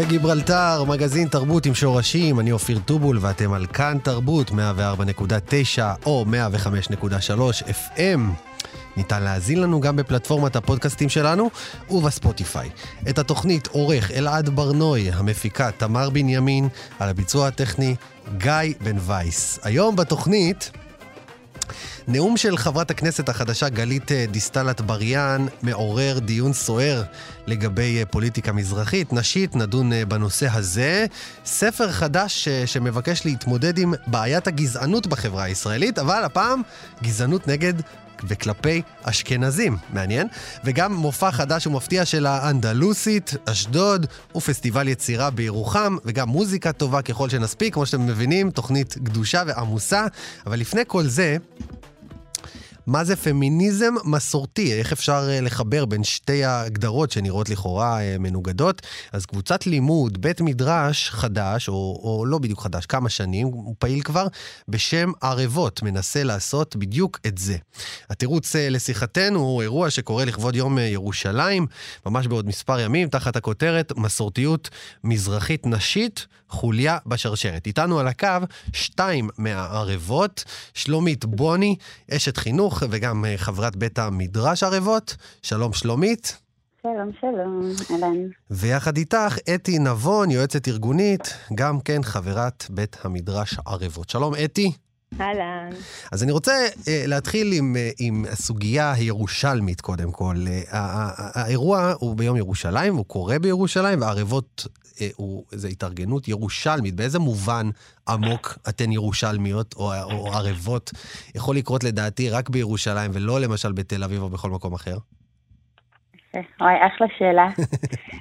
קפה גיברלטר, מגזין תרבות עם שורשים, אני אופיר טובול ואתם על כאן תרבות 104.9 או 105.3 FM. ניתן להאזין לנו גם בפלטפורמת הפודקאסטים שלנו ובספוטיפיי. את התוכנית עורך אלעד ברנוי, המפיקה תמר בנימין, על הביצוע הטכני גיא בן וייס. היום בתוכנית... נאום של חברת הכנסת החדשה גלית אה, דיסטל אטבריאן מעורר דיון סוער לגבי אה, פוליטיקה מזרחית, נשית, נדון אה, בנושא הזה. ספר חדש שמבקש להתמודד עם בעיית הגזענות בחברה הישראלית, אבל הפעם גזענות נגד וכלפי אשכנזים, מעניין. וגם מופע חדש ומפתיע של האנדלוסית, אשדוד, ופסטיבל יצירה בירוחם, וגם מוזיקה טובה ככל שנספיק, כמו שאתם מבינים, תוכנית גדושה ועמוסה. אבל לפני כל זה, מה זה פמיניזם מסורתי, איך אפשר אה, לחבר בין שתי ההגדרות שנראות לכאורה אה, מנוגדות. אז קבוצת לימוד, בית מדרש חדש, או, או לא בדיוק חדש, כמה שנים, הוא פעיל כבר, בשם ערבות, מנסה לעשות בדיוק את זה. התירוץ אה, לשיחתנו הוא אירוע שקורה לכבוד יום ירושלים, ממש בעוד מספר ימים, תחת הכותרת מסורתיות מזרחית נשית, חוליה בשרשרת. איתנו על הקו שתיים מהערבות, שלומית בוני, אשת חינוך. וגם אה, חברת בית המדרש ערבות. שלום שלומית. שלום, שלום, אהלן. ויחד איתך, אתי נבון, יועצת ארגונית, גם כן חברת בית המדרש ערבות. שלום, אתי. אהלן. אז אני רוצה uh, להתחיל עם, uh, עם הסוגיה הירושלמית, קודם כל. Uh, האירוע הוא ביום ירושלים, הוא קורה בירושלים, והערבות uh, הוא איזו התארגנות ירושלמית. באיזה מובן עמוק אתן ירושלמיות, או, או ערבות, יכול לקרות לדעתי רק בירושלים, ולא למשל בתל אביב או בכל מקום אחר? וואי, אחלה שאלה.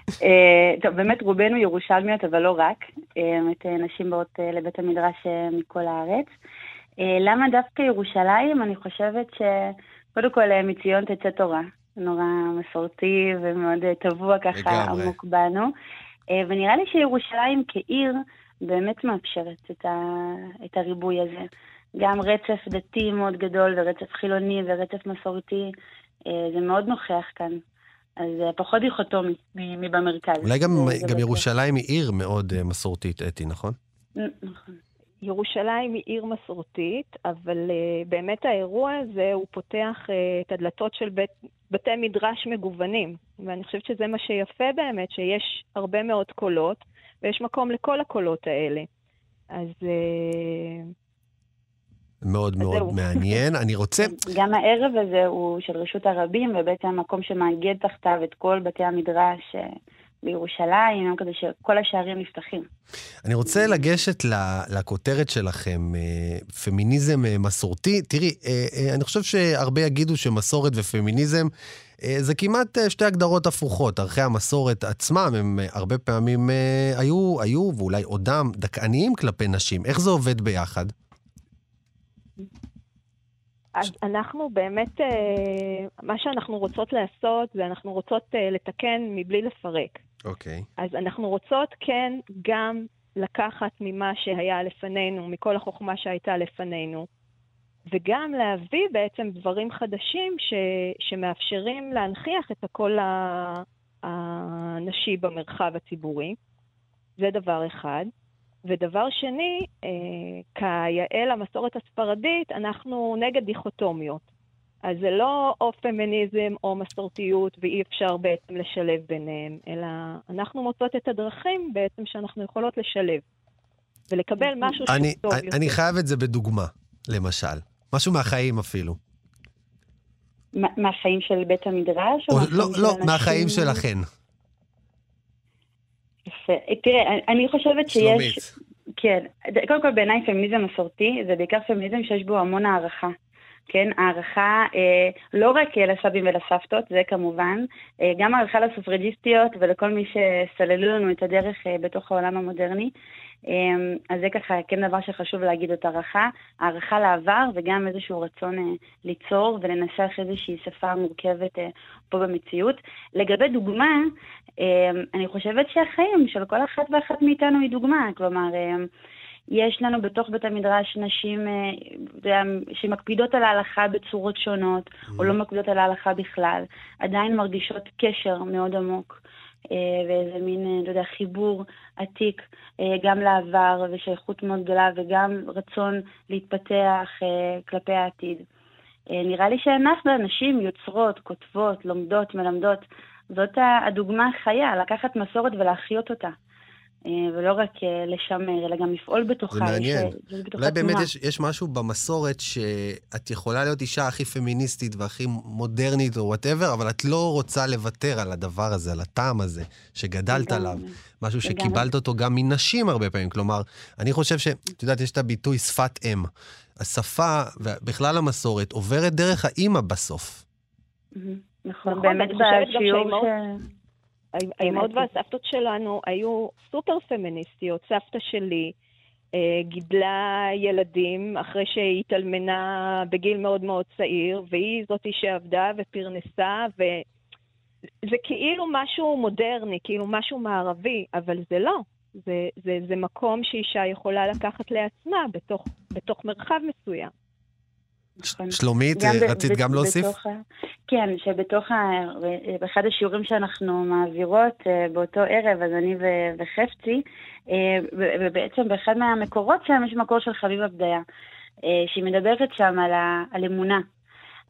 טוב, באמת רובנו ירושלמיות, אבל לא רק. באמת נשים באות לבית המדרש מכל הארץ. אה, למה דווקא ירושלים? אני חושבת שקודם כל אה, מציון תצא תורה. נורא מסורתי ומאוד אה, טבוע ככה. עמוק בנו. ונראה לי שירושלים כעיר באמת מאפשרת את, ה, את הריבוי הזה. גם רצף דתי מאוד גדול ורצף חילוני ורצף מסורתי, זה מאוד נוכח כאן. אז פחות דיכוטומי מבמרכז. אולי גם, גם ירושלים היא עיר מאוד מסורתית, אתי, נכון? נכון. ירושלים היא עיר מסורתית, אבל uh, באמת האירוע הזה, הוא פותח uh, את הדלתות של בית, בתי מדרש מגוונים. ואני חושבת שזה מה שיפה באמת, שיש הרבה מאוד קולות, ויש מקום לכל הקולות האלה. אז... Uh, מאוד מאוד זהו. מעניין. אני רוצה... גם הערב הזה הוא של רשות הרבים, ובעצם המקום שמאגד תחתיו את כל בתי המדרש. בירושלים, כדי שכל השערים נפתחים. אני רוצה לגשת לכותרת שלכם, אה, פמיניזם אה, מסורתי. תראי, אה, אני חושב שהרבה יגידו שמסורת ופמיניזם זה כמעט שתי הגדרות הפוכות. ערכי המסורת עצמם הם הרבה פעמים היו, היו ואולי עודם דכאניים כלפי נשים. איך זה עובד ביחד? אז אנחנו באמת, מה שאנחנו רוצות לעשות, זה אנחנו רוצות לתקן מבלי לפרק. אוקיי. Okay. אז אנחנו רוצות כן גם לקחת ממה שהיה לפנינו, מכל החוכמה שהייתה לפנינו, וגם להביא בעצם דברים חדשים ש, שמאפשרים להנכיח את הקול הנשי במרחב הציבורי. זה דבר אחד. ודבר שני, אה, כיאה למסורת הספרדית, אנחנו נגד דיכוטומיות. אז זה לא או פמיניזם או מסורתיות, ואי אפשר בעצם לשלב ביניהם, אלא אנחנו מוצאות את הדרכים בעצם שאנחנו יכולות לשלב, ולקבל משהו שהוא טוב יותר. אני חייב את זה בדוגמה, למשל. משהו מהחיים אפילו. מהחיים של בית המדרש? או, או לא, לא, מהחיים שלכן. יפה. תראה, אני חושבת שיש... שלומית. כן. קודם כל, בעיניי פמיניזם מסורתי זה בעיקר פמיניזם שיש בו המון הערכה. כן, הערכה אה, לא רק לסבים ולסבתות, זה כמובן, אה, גם הערכה לסופרג'יסטיות ולכל מי שסללו לנו את הדרך אה, בתוך העולם המודרני. אה, אז זה ככה כן דבר שחשוב להגיד את הערכה, הערכה לעבר וגם איזשהו רצון אה, ליצור ולנסח איזושהי שפה מורכבת אה, פה במציאות. לגבי דוגמה, אה, אני חושבת שהחיים של כל אחת ואחת מאיתנו היא דוגמה, כלומר, אה, יש לנו בתוך בית המדרש נשים אה, שמקפידות על ההלכה בצורות שונות, או לא מקפידות על ההלכה בכלל, עדיין מרגישות קשר מאוד עמוק, ואיזה מין, אה, לא יודע, חיבור עתיק גם לעבר, ושייכות מאוד גדולה, וגם רצון להתפתח כלפי העתיד. נראה לי שאנחנו, הנשים, יוצרות, כותבות, לומדות, מלמדות, זאת הדוגמה החיה, לקחת מסורת ולהחיות אותה. אה, ולא רק אה, לשמר, אלא גם לפעול בתוכה. זה מעניין. אולי באמת יש, יש משהו במסורת שאת יכולה להיות אישה הכי פמיניסטית והכי מודרנית או וואטאבר, אבל את לא רוצה לוותר על הדבר הזה, על הטעם הזה שגדלת עליו. משהו שקיבלת אותו גם מנשים הרבה פעמים. כלומר, אני חושב ש... את יודעת, יש את הביטוי שפת אם. השפה, ובכלל המסורת, עוברת דרך האימא בסוף. נכון, באמת בשיעור ש... האמהות והסבתות שלנו היו סופר פמיניסטיות. סבתא שלי אה, גידלה ילדים אחרי שהיא התאלמנה בגיל מאוד מאוד צעיר, והיא זאתי שעבדה ופרנסה, וזה כאילו משהו מודרני, כאילו משהו מערבי, אבל זה לא. זה, זה, זה מקום שאישה יכולה לקחת לעצמה בתוך, בתוך מרחב מסוים. נכון. שלומית, רצית גם להוסיף? כן, שבתוך, באחד השיעורים שאנחנו מעבירות אה, באותו ערב, אז אני וחפצי, אה, ובעצם באחד מהמקורות שם יש מקור של חביבה בדיה, אה, שהיא מדברת שם על, על אמונה.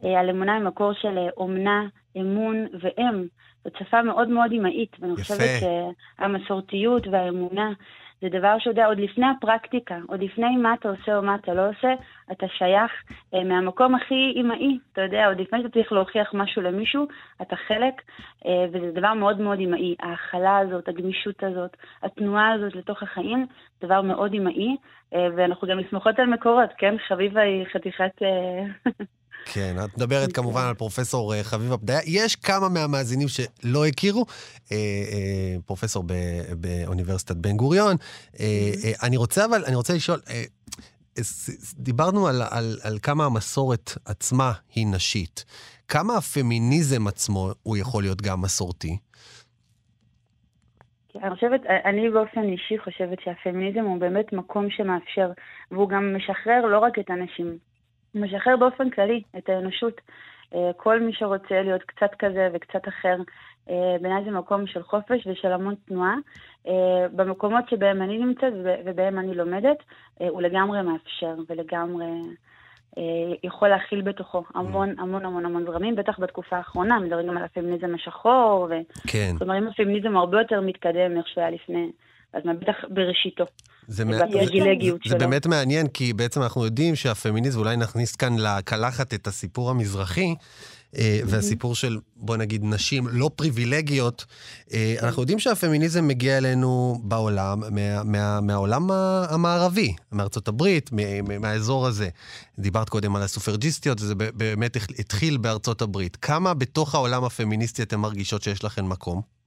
על אמונה היא מקור של אומנה, אמון ואם. זאת שפה מאוד מאוד אמהית, ואני חושבת שהמסורתיות והאמונה זה דבר שיודע עוד לפני הפרקטיקה, עוד לפני מה אתה עושה או מה אתה לא עושה, אתה שייך אה, מהמקום הכי אמאי, אתה יודע, עוד לפני שאתה צריך להוכיח משהו למישהו, אתה חלק, אה, וזה דבר מאוד מאוד אמאי. ההכלה הזאת, הגמישות הזאת, התנועה הזאת לתוך החיים, דבר מאוד אמאי, אה, ואנחנו גם נסמכות על מקורות, כן? חביבה היא חתיכת... אה, כן, את מדברת כמובן על פרופסור אה, חביבה פדיה. יש כמה מהמאזינים שלא הכירו, אה, אה, פרופסור באוניברסיטת בן גוריון. אני רוצה אבל, אני רוצה לשאול, דיברנו על, על, על כמה המסורת עצמה היא נשית. כמה הפמיניזם עצמו הוא יכול להיות גם מסורתי? אני חושבת, אני באופן אישי חושבת שהפמיניזם הוא באמת מקום שמאפשר, והוא גם משחרר לא רק את הנשים, משחרר באופן כללי את האנושות. אה, כל מי שרוצה להיות קצת כזה וקצת אחר, אה, בעיניי זה מקום של חופש ושל המון תנועה. אה, במקומות שבהם אני נמצאת ובהם אני לומדת, הוא לגמרי מאפשר ולגמרי יכול להכיל בתוכו המון mm. המון המון המון זרמים, בטח בתקופה האחרונה, מדברים גם על הפמיניזם השחור, ו... כן. כלומר, אם הפמיניזם הרבה יותר מתקדם מאיך שהוא היה לפני, אז בטח בראשיתו. זה, זה, זה, זה באמת מעניין, כי בעצם אנחנו יודעים שהפמיניזם, אולי נכניס כאן לקלחת את הסיפור המזרחי, אה, והסיפור של, בוא נגיד, נשים לא פריבילגיות. אה, כן. אנחנו יודעים שהפמיניזם מגיע אלינו בעולם, מה, מה, מהעולם המערבי, מארצות הברית, מהאזור הזה. דיברת קודם על הסופרג'יסטיות, וזה באמת התחיל בארצות הברית. כמה בתוך העולם הפמיניסטי אתן מרגישות שיש לכן מקום?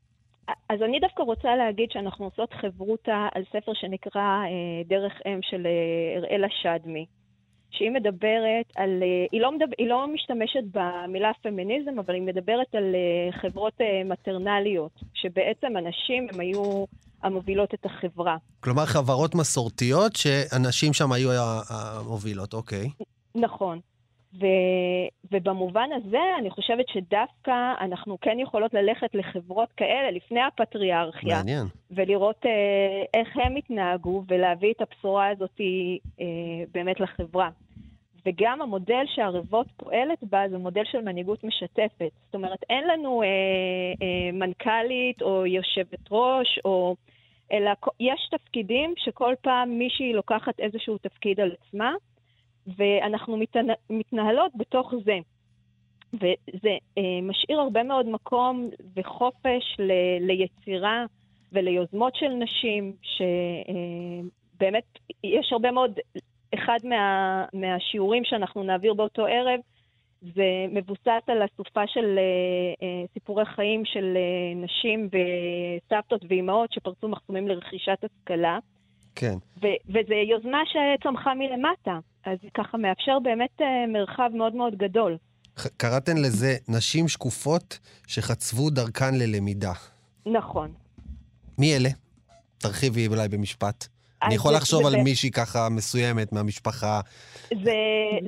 אז אני דווקא רוצה להגיד שאנחנו עושות חברותה על ספר שנקרא אה, דרך אם של אה, אראלה שדמי, שהיא מדברת על, אה, היא, לא מדבר, היא לא משתמשת במילה פמיניזם, אבל היא מדברת על חברות מטרנליות, שבעצם הנשים הן היו המובילות את החברה. כלומר, חברות מסורתיות שאנשים שם היו המובילות, אוקיי. נכון. ו, ובמובן הזה, אני חושבת שדווקא אנחנו כן יכולות ללכת לחברות כאלה לפני הפטריארכיה. מעניין. ולראות אה, איך הם התנהגו ולהביא את הבשורה הזאת אה, באמת לחברה. וגם המודל שהרבות פועלת בה זה מודל של מנהיגות משתפת. זאת אומרת, אין לנו אה, אה, מנכ"לית או יושבת ראש, או... אלא יש תפקידים שכל פעם מישהי לוקחת איזשהו תפקיד על עצמה, ואנחנו מתנהלות בתוך זה. וזה אה, משאיר הרבה מאוד מקום וחופש ל, ליצירה וליוזמות של נשים, שבאמת יש הרבה מאוד, אחד מה, מהשיעורים שאנחנו נעביר באותו ערב, זה מבוסס על אסופה של uh, סיפורי חיים של uh, נשים וסבתות ואימהות שפרצו מחסומים לרכישת השכלה. כן. ו- וזו יוזמה שצמחה מלמטה, אז זה ככה מאפשר באמת uh, מרחב מאוד מאוד גדול. קראתן לזה נשים שקופות שחצבו דרכן ללמידה. נכון. מי אלה? תרחיבי אולי במשפט. אני יכול לחשוב על מישהי ככה מסוימת מהמשפחה. זה,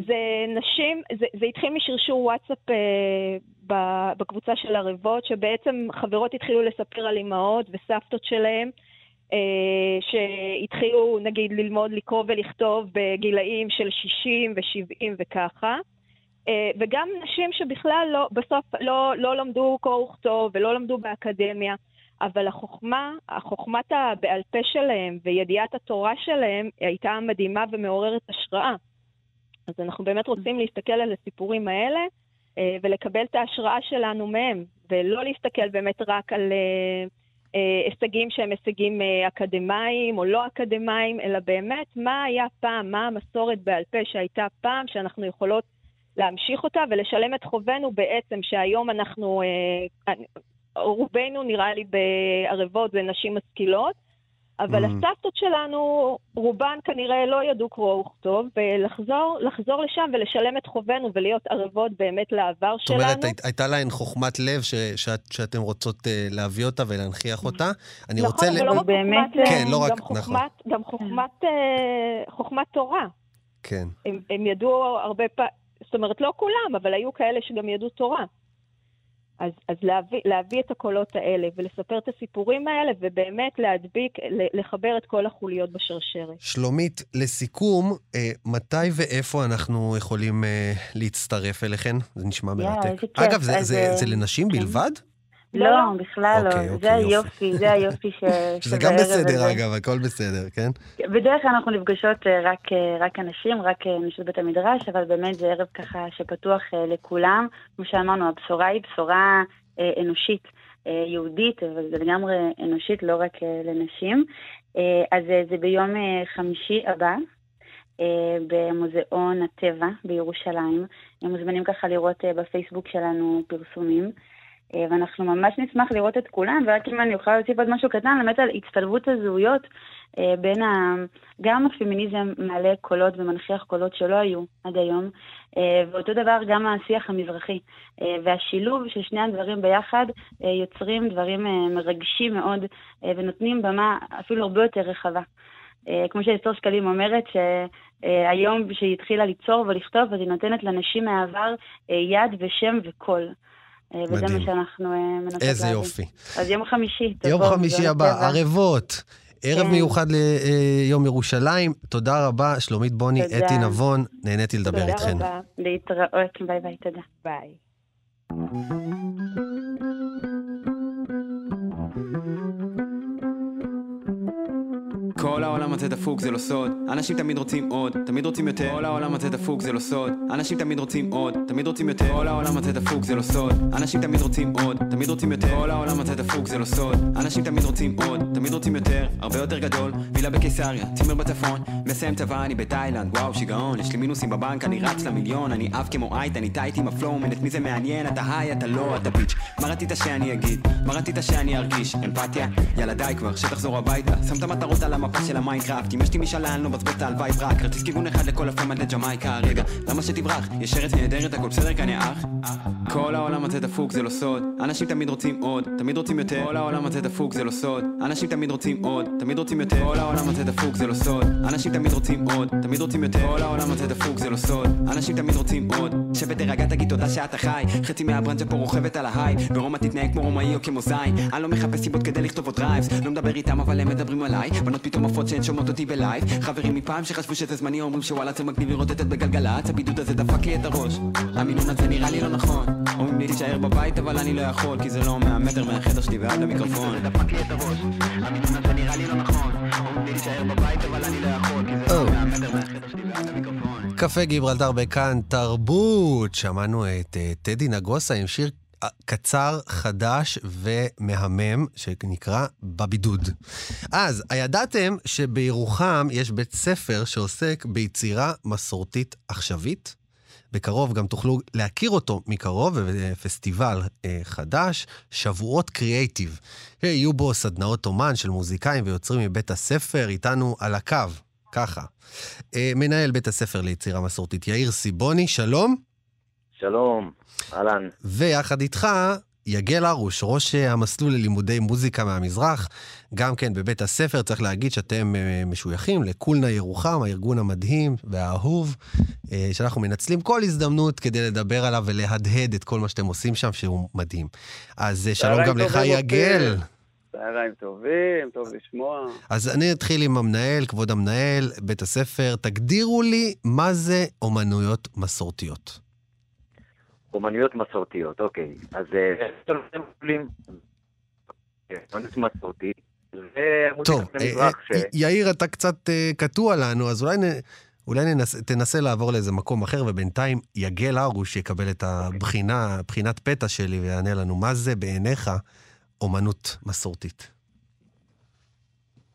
זה נשים, זה, זה התחיל משרשור וואטסאפ אה, בקבוצה של ערבות, שבעצם חברות התחילו לספר על אימהות וסבתות שלהם, אה, שהתחילו נגיד ללמוד לקרוא ולכתוב בגילאים של 60 ו-70 וככה. אה, וגם נשים שבכלל לא, בסוף לא, לא למדו קרוא וכתוב ולא למדו באקדמיה. אבל החוכמה, החוכמת הבעל פה שלהם וידיעת התורה שלהם הייתה מדהימה ומעוררת השראה. אז אנחנו באמת רוצים להסתכל על הסיפורים האלה אה, ולקבל את ההשראה שלנו מהם, ולא להסתכל באמת רק על אה, אה, הישגים שהם הישגים אקדמיים או לא אקדמיים, אלא באמת מה היה פעם, מה המסורת בעל פה שהייתה פעם, שאנחנו יכולות להמשיך אותה ולשלם את חובנו בעצם, שהיום אנחנו, רובנו נראה לי בערבות זה נשים משכילות, אבל mm. הסבתות שלנו, רובן כנראה לא ידעו קרוא וכתוב, ולחזור לשם ולשלם את חובנו ולהיות ערבות באמת לעבר שלנו. זאת אומרת, הי, הייתה להן חוכמת לב ש, שאת, שאתם רוצות uh, להביא אותה ולהנכיח אותה. אני נכון, רוצה... נכון, אבל לא רק באמת... חוכמת כן, לא רק, גם חוכמת, נכון. גם חוכמת, uh, חוכמת תורה. כן. הם, הם ידעו הרבה פעמים, זאת אומרת, לא כולם, אבל היו כאלה שגם ידעו תורה. אז, אז להביא, להביא את הקולות האלה ולספר את הסיפורים האלה ובאמת להדביק, לחבר את כל החוליות בשרשרת. שלומית, לסיכום, אה, מתי ואיפה אנחנו יכולים אה, להצטרף אליכן? זה נשמע מרתק. אגב, זה, זה, זה, זה לנשים כן. בלבד? לא, לא, בכלל לא. אוקיי, זה אוקיי, היופי, זה היופי ש... שזה גם בסדר, אגב, הכל בסדר, כן? בדרך כלל אנחנו נפגשות אה, רק, אה, רק אנשים, רק אה, נשות בית המדרש, אבל באמת זה ערב ככה שפתוח לכולם. כמו שאמרנו, הבשורה היא בשורה אנושית, יהודית, אבל זה לגמרי אנושית, לא רק לנשים. אז זה ביום חמישי הבא. במוזיאון הטבע בירושלים. הם מוזמנים ככה לראות בפייסבוק שלנו פרסומים. אה, ואנחנו ממש נשמח לראות את כולם, ורק אם אני אוכל להוסיף עוד משהו קטן, באמת על הצטלבות הזהויות אה, בין ה... גם הפמיניזם מעלה קולות ומנכיח קולות שלא היו עד היום, אה, ואותו דבר גם השיח המזרחי. והשילוב של שני הדברים ביחד יוצרים דברים מרגשים מאוד ונותנים במה אפילו הרבה יותר רחבה. כמו שאסתר שקלים אומרת, שהיום כשהיא התחילה ליצור ולכתוב, אז היא נותנת לנשים מהעבר יד ושם וקול. וזה מה שאנחנו אה, מנסות להבין. איזה יופי. אז יום חמישי, יום חמישי הבא, ערבות. ערב כן. מיוחד ליום אה, ירושלים. תודה רבה, שלומית בוני, תודה. אתי נבון, נהניתי לדבר איתכן. תודה רבה. להתראות, ביי ביי, תודה. ביי. כל העולם הזה דפוק זה לא סוד. אנשים תמיד רוצים עוד, תמיד רוצים יותר. כל העולם הזה דפוק זה לא סוד. אנשים תמיד רוצים עוד, תמיד רוצים יותר. כל העולם הזה דפוק זה לא סוד. אנשים תמיד רוצים עוד, תמיד רוצים יותר. כל העולם הזה דפוק זה לא סוד. אנשים תמיד רוצים עוד, תמיד רוצים יותר. הרבה יותר גדול, וילה בקיסריה, צימר בצפון. מסיים צבא, אני בתאילנד, וואו שיגעון. יש לי מינוסים בבנק, אני רץ למיליון. אני אב כמו אייט, אני טייט עם הפלואו. את מי זה מעניין, אתה היי, אתה לא, אתה ביץ' מה רצית שאני אגיד? מה רצית שאני ארגיש? אמפתיה? יאללה די כבר, שתחזור הביתה. שם את המטרות על המפה של המיינקראפט אם יש לי משאלה אני לא מבזבז את ההלוואי ברק. כרטיס כיוון אחד לכל עד לג'מייקה רגע, למה שתברח? יש ארץ נהדרת הכל בסדר כאן יא אח? כל העולם הזה דפוק זה לא סוד. אנשים תמיד רוצים עוד, תמיד רוצים יותר. כל העולם הזה דפוק זה לא סוד. אנשים תמיד רוצים עוד, תמיד רוצים יותר. כל העולם הזה דפוק זה לא סוד. אנשים תמיד רוצים עוד, תמיד רוצים יותר. כל העולם הזה דפוק זה לא סוד. אנשים תמיד רוצים עוד. שב ותרגע תגיד תודה שאתה חי חצי מהברנג'ה פה רוכבת על ההיי. ורומא תתנהג כמו רומאי או כמו זין. אני לא מחפש סיבות כדי לכתוב עוד rhymes לא מדבר איתם אבל הם מדברים עליי. בנות פתאום עפות שהן שומעות אותי ב live. חברים מפעם שחשבו שזה זמני אומרים שוואלה זה מגניב לראות את בגלגלצ הבידוד הזה דפק לי את הראש. המינון הזה נראה לי לא נכון. אומרים לי תישאר בבית אבל אני לא יכול כי זה לא מאה מטר מהחדר שלי ועד למיקרופון זה דפק לי את הראש. המינון הזה נראה לי לא נכון. לא לא מהחדר שלי ועד למיקרופון קפה גיברלטר בכאן תרבות. שמענו את טדי נגוסה עם שיר קצר, חדש ומהמם, שנקרא בבידוד. אז, הידעתם שבירוחם יש בית ספר שעוסק ביצירה מסורתית עכשווית? בקרוב גם תוכלו להכיר אותו מקרוב בפסטיבל אה, חדש, שבועות קריאייטיב. יהיו בו סדנאות אומן של מוזיקאים ויוצרים מבית הספר, איתנו על הקו, ככה. אה, מנהל בית הספר ליצירה מסורתית יאיר סיבוני, שלום. שלום, אהלן. ויחד איתך, יגל הרוש, ראש המסלול ללימודי מוזיקה מהמזרח, גם כן בבית הספר, צריך להגיד שאתם אה, משויכים לקולנה ירוחם, הארגון המדהים והאהוב, אה, שאנחנו מנצלים כל הזדמנות כדי לדבר עליו ולהדהד את כל מה שאתם עושים שם, שהוא מדהים. אז אה, שלום גם לך, יגל. צהריים טובים, טוב לשמוע. אז אני אתחיל עם המנהל, כבוד המנהל, בית הספר. תגדירו לי מה זה אומנויות מסורתיות. אומנויות מסורתיות, אוקיי. אז אומנות מסורתית. טוב, יאיר, אתה קצת קטוע לנו, אז אולי, אולי ננס, תנסה לעבור לאיזה מקום אחר, ובינתיים יגל הרוש יקבל את הבחינה, בחינת פתע שלי ויענה לנו מה זה בעיניך אומנות מסורתית.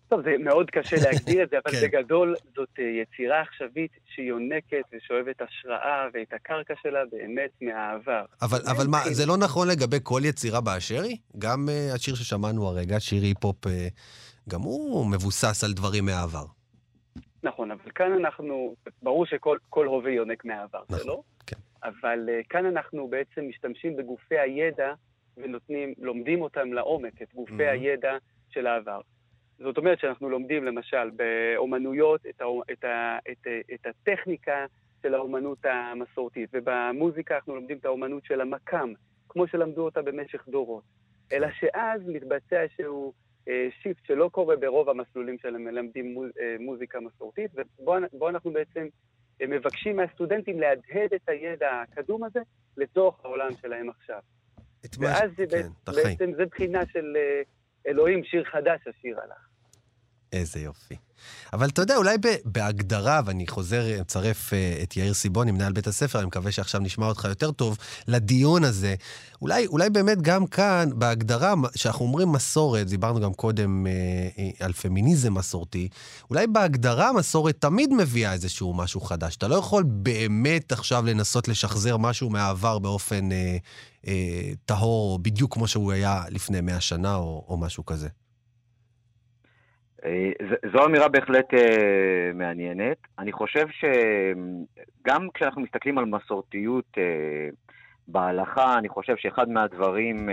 טוב, זה מאוד קשה להגדיר את זה, אבל כן. בגדול זאת אה, יצירה עכשווית שיונקת ושואבת השראה ואת הקרקע שלה באמת מהעבר. אבל, אבל מה, זה לא נכון לגבי כל יצירה באשר היא? גם uh, השיר ששמענו הרגע, שיר היפ-הופ, uh, גם הוא מבוסס על דברים מהעבר. נכון, אבל כאן אנחנו, ברור שכל הווה יונק מהעבר, נכון, זה לא? כן. אבל uh, כאן אנחנו בעצם משתמשים בגופי הידע ונותנים, לומדים אותם לעומק, את גופי mm-hmm. הידע של העבר. זאת אומרת שאנחנו לומדים למשל באומנויות את, ה, את, ה, את, את הטכניקה של האומנות המסורתית, ובמוזיקה אנחנו לומדים את האומנות של המקאם, כמו שלמדו אותה במשך דורות. אלא שאז מתבצע איזשהו אה, שיפט שלא קורה ברוב המסלולים של מלמדים מוז, אה, מוזיקה מסורתית, ובו אנחנו בעצם אה, מבקשים מהסטודנטים להדהד את הידע הקדום הזה לתוך העולם שלהם עכשיו. ואז זה כן, בעצם, זה בחינה של אה, אלוהים, שיר חדש השיר הלך. איזה יופי. אבל אתה יודע, אולי בהגדרה, ואני חוזר, מצרף אה, את יאיר סיבוני, מנהל בית הספר, אני מקווה שעכשיו נשמע אותך יותר טוב, לדיון הזה. אולי, אולי באמת גם כאן, בהגדרה, שאנחנו אומרים מסורת, דיברנו גם קודם אה, אה, על פמיניזם מסורתי, אולי בהגדרה מסורת תמיד מביאה איזשהו משהו חדש. אתה לא יכול באמת עכשיו לנסות לשחזר משהו מהעבר באופן אה, אה, טהור, בדיוק כמו שהוא היה לפני מאה שנה או, או משהו כזה. אה, זו אמירה בהחלט אה, מעניינת. אני חושב שגם כשאנחנו מסתכלים על מסורתיות אה, בהלכה, אני חושב שאחד מהדברים,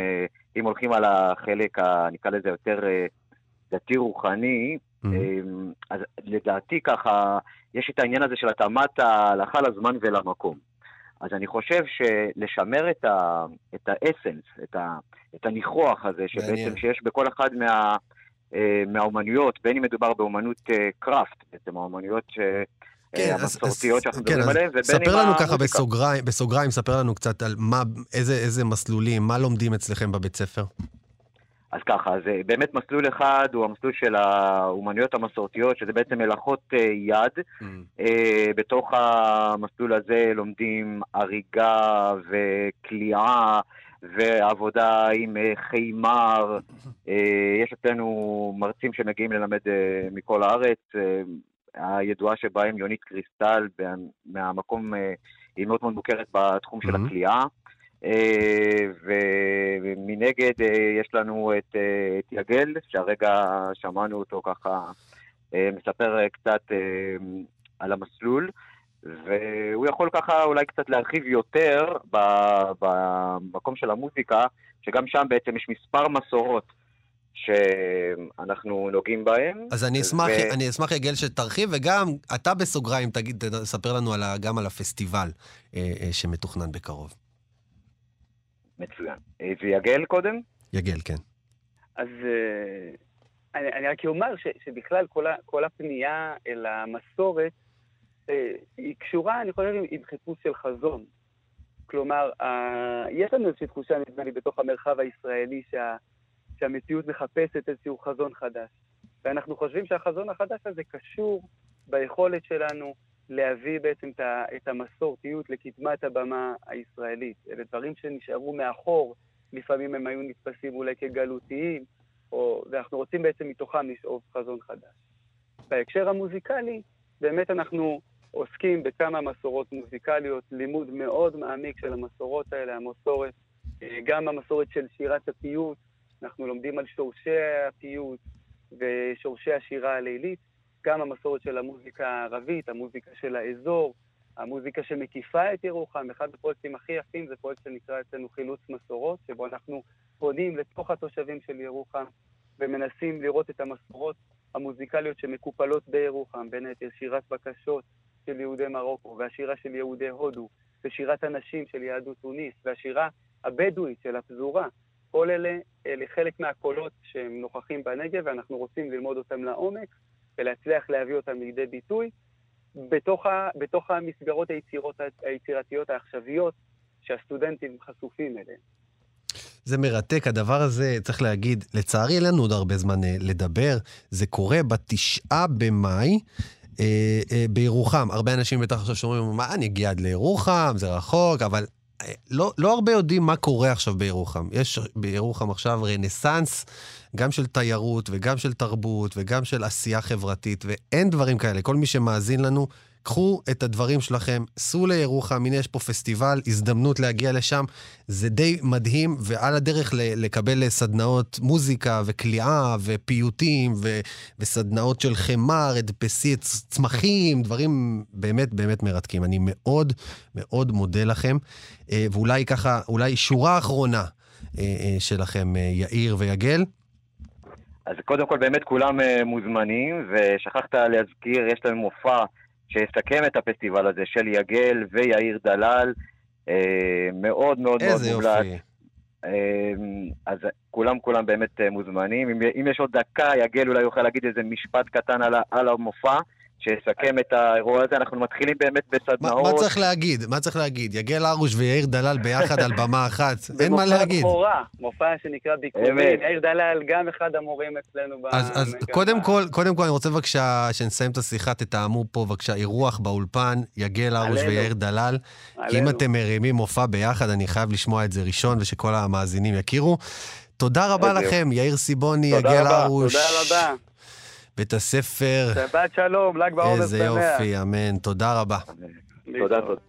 אם הולכים על החלק, נקרא לזה יותר דתי-רוחני, mm-hmm. אז לדעתי ככה, יש את העניין הזה של התאמת ההלכה לזמן ולמקום. אז אני חושב שלשמר את, ה, את האסנס, את, ה, את הניחוח הזה, שבעצם שיש בכל אחד מה... אה, מהאומנויות, בין אם מדובר באומנות קראפט, אה, בעצם האומנויות אה, כן, המסורתיות שאנחנו כן, מדברים עליהן, ובין אם... ספר לנו ככה בסוגריים, בסוגריים, ספר לנו קצת על מה, איזה, איזה מסלולים, מה לומדים אצלכם בבית ספר? אז ככה, אז באמת מסלול אחד הוא המסלול של האומנויות המסורתיות, שזה בעצם מלאכות יד. Mm. בתוך המסלול הזה לומדים הריגה וכליאה ועבודה עם אה, חיימר. אה, יש אצלנו מרצים שמגיעים ללמד אה, מכל הארץ. הידועה שבהם יונית קריסטל, מהמקום, היא מאוד מאוד מוכרת בתחום של הכליאה. ומנגד יש לנו את, את יגל, שהרגע שמענו אותו ככה מספר קצת על המסלול. והוא יכול ככה אולי קצת להרחיב יותר במקום של המוזיקה, שגם שם בעצם יש מספר מסורות. שאנחנו נוגעים בהם. אז אני אשמח, ו... אני אשמח יגל שתרחיב, וגם אתה בסוגריים תגיד, תספר לנו על, גם על הפסטיבל אה, אה, שמתוכנן בקרוב. מצוין. אה, ויגל קודם? יגל, כן. אז אה, אני, אני רק אומר ש, שבכלל כל, ה, כל הפנייה אל המסורת היא קשורה, אני חושב, עם חיפוש של חזון. כלומר, יש לנו איזושהי תחושה, נדמה לי, בתוך המרחב הישראלי, שה, שהמציאות מחפשת איזשהו חזון חדש. ואנחנו חושבים שהחזון החדש הזה קשור ביכולת שלנו להביא בעצם את המסורתיות לקדמת הבמה הישראלית. אלה דברים שנשארו מאחור לפעמים הם היו נתפסים אולי כגלותיים, או, ואנחנו רוצים בעצם מתוכם לשאוב חזון חדש. בהקשר המוזיקלי, באמת אנחנו עוסקים בכמה מסורות מוזיקליות, לימוד מאוד מעמיק של המסורות האלה, המסורת, אה, גם המסורת של שירת הפיוט, אנחנו לומדים על שורשי הפיוט ושורשי השירה הלילית, גם המסורת של המוזיקה הערבית, המוזיקה של האזור, המוזיקה שמקיפה את ירוחם. אחד הפרויקטים הכי יפים זה פרויקט שנקרא אצלנו חילוץ מסורות, שבו אנחנו פונים לתוך התושבים של ירוחם ומנסים לראות את המסורות המוזיקליות שמקופלות בירוחם, בין היתר שירת בקשות של יהודי מרוקו, והשירה של יהודי הודו, ושירת הנשים של יהדות טוניס, והשירה הבדואית של הפזורה. כל אלה, אלה חלק מהקולות שהם נוכחים בנגב, ואנחנו רוצים ללמוד אותם לעומק, ולהצליח להביא אותם לידי ביטוי בתוך, ה, בתוך המסגרות היצירות, היצירתיות העכשוויות שהסטודנטים חשופים אליהן. זה מרתק, הדבר הזה, צריך להגיד, לצערי אין לנו עוד הרבה זמן אה, לדבר. זה קורה בתשעה במאי. אה, אה, בירוחם, הרבה אנשים בטח עכשיו שאומרים, מה, אני אגיע עד לירוחם, זה רחוק, אבל אה, לא, לא הרבה יודעים מה קורה עכשיו בירוחם. יש בירוחם עכשיו רנסאנס, גם של תיירות וגם של תרבות וגם של עשייה חברתית, ואין דברים כאלה. כל מי שמאזין לנו, קחו את הדברים שלכם, סעו לירוחם, הנה יש פה פסטיבל, הזדמנות להגיע לשם. זה די מדהים, ועל הדרך לקבל סדנאות מוזיקה וקליעה ופיוטים ו- וסדנאות של חמר, הדפסי צמחים, דברים באמת באמת מרתקים. אני מאוד מאוד מודה לכם. אה, ואולי ככה, אולי שורה אחרונה אה, אה, שלכם, יאיר ויגל. אז קודם כל באמת כולם מוזמנים, ושכחת להזכיר, יש לנו מופע שיסכם את הפסטיבל הזה של יגל ויאיר דלל. אה, מאוד מאוד מאוד מומלץ. איזה יופי. אה, אז כולם כולם באמת אה, מוזמנים. אם, אם יש עוד דקה, יגל אולי יוכל להגיד איזה משפט קטן על, על המופע. שיסכם את האירוע הזה. אנחנו מתחילים באמת בסדנאות. מה, מה צריך להגיד? מה צריך להגיד? יגל הרוש ויאיר דלל ביחד על במה אחת, אין מה להגיד. זה מופע בכורה, מופע שנקרא ביקורים. יאיר דלל גם אחד המורים אצלנו. אז, אז קודם כל, קודם כל אני רוצה בבקשה שנסיים את השיחה, תתאמו פה בבקשה אירוח באולפן, יגל הרוש ויאיר דלל. כי אם אתם מרימים מופע ביחד, אני חייב לשמוע את זה ראשון ושכל המאזינים יכירו. תודה רבה לכם, יאיר סיבוני, יגל הרוש. תודה רבה. בית הספר. שבת שלום, ל"ג בעומר שמח. איזה יופי, אמן. תודה רבה. תודה, תודה.